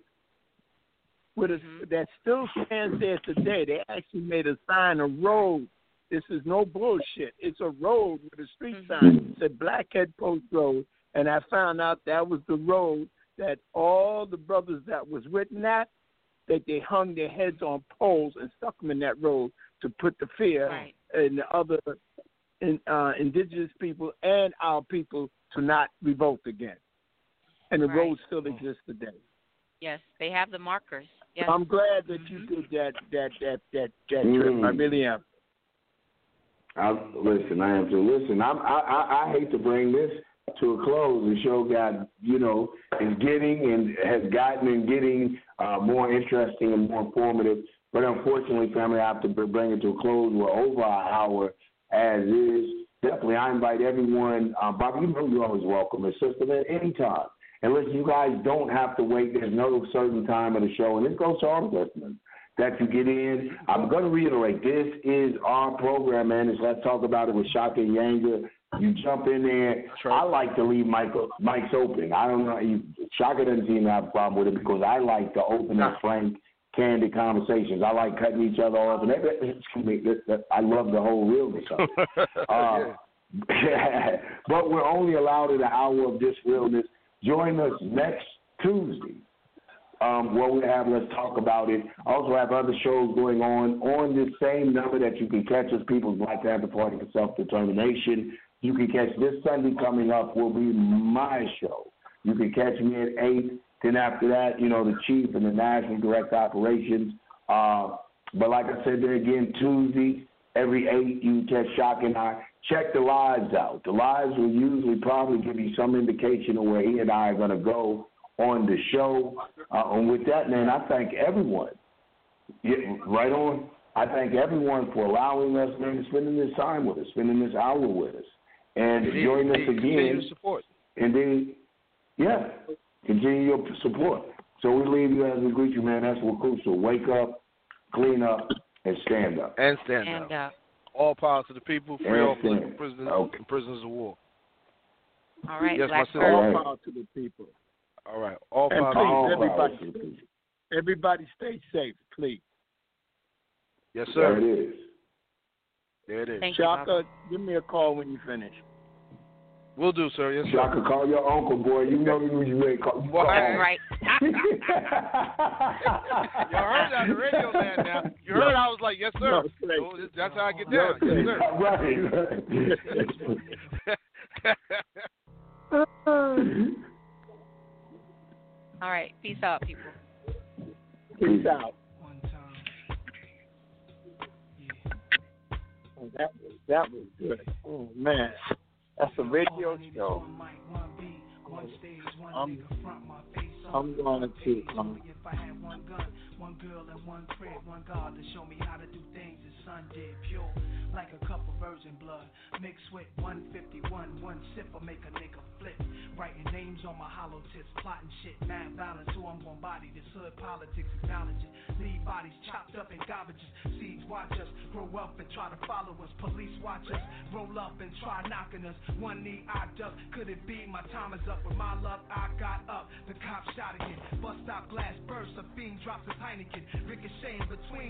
with a, Mhm. that still stands there today. They actually made a sign, a road. This is no bullshit. It's a road with a street Mhm. sign. It said Blackhead Post Road, and I found out that was the road that all the brothers that was written at, that they hung their heads on poles and stuck them in that road to put the fear Right. in the other in, uh, indigenous people and our people to not revolt again. And the Right. road still exists today. Yes, they have the markers. Yes. I'm glad that you did that that that that that trip. I Mm. really am. I, listen, I am too. Listen, I'm, I, I I hate to bring this to a close. The show got you know is getting and has gotten and getting uh, more interesting and more informative. But unfortunately, family, I have to bring it to a close. We're over our hour as is. Definitely, I invite everyone. Uh, Bob, you know you're always welcome, and sister, at any time. And listen, you guys don't have to wait. There's no certain time of the show, and this goes to all the listeners that you get in. I'm going to reiterate, this is our program, man. It's Let's Talk About It with Shaka and Yanga. You jump in there. I like to leave mic, mics open. I don't know. You, Shaka doesn't seem to have a problem with it because I like to open and frank, candid conversations. I like cutting each other off. And that, that, excuse me, that, that, I love the whole realness of it. Uh, but we're only allowed an hour of this realness. Join us next Tuesday um, where we have Let's Talk About It. Also have other shows going on on this same number that you can catch us, People's Black Panther Party for Self-Determination. You can catch this Sunday coming up will be my show. You can catch me at 8. Then after that, you know, the chief and the national direct operations. Uh, but like I said there again, Tuesday, every 8, you catch Shaka and I. Check the lives out. The lives will usually probably give you some indication of where he and I are going to go on the show. Uh, and with that, man, I thank everyone. Yeah, right on. I thank everyone for allowing us, man, spending this time with us, spending this hour with us, and Indeed, join us indeed. again. Continue to support. And then, yeah, continue your support. So we leave you as we greet you, man. That's what cool. So Wake up, clean up, and stand up. And stand and up. uh, All power to the people, free And all stand. political prisoners Okay. prisoners of war. all right, Yes, my Black sister. Pearl. All right. power to the people. All right. All And power to please, All everybody- power to the people. Everybody stay safe, please. Yes, sir. There sir. it is. There it is. Thank you, Shaka, give me a call when you finish. We'll do, sir. Yes, sir. Shaka, call your uncle, boy. You know you you ain't call. You Boy, call. Right. Y'all heard that on the radio man now. You heard I was like, yes, sir. No, Clay. So oh, that's how I get No, down. Clay. Yes, right. sir. All right. Peace out, people. Peace out. One time. Yeah. Oh, that was that was good. Oh man, that's a radio All I need is show. one mic, one beat, one stage, one I'm- nigga front my face I'm the going to, um, One girl and one crib, one God to show me how to do things his son did pure. Like a cup of virgin blood mixed with 151, one sip will make a nigga flip. Writing names on my hollow tips, plotting shit, mad violence. Who I'm gonna body this hood politics, acknowledge it. Leave bodies chopped up in garbages. Seeds watch us grow up and try to follow us. Police watch us roll up and try knocking us. One knee I duck. Could it be my time is up? With my luck, I got up. The cop shot again. Bus stop glass burst. A fiend drops his Heineken. Ricocheting between.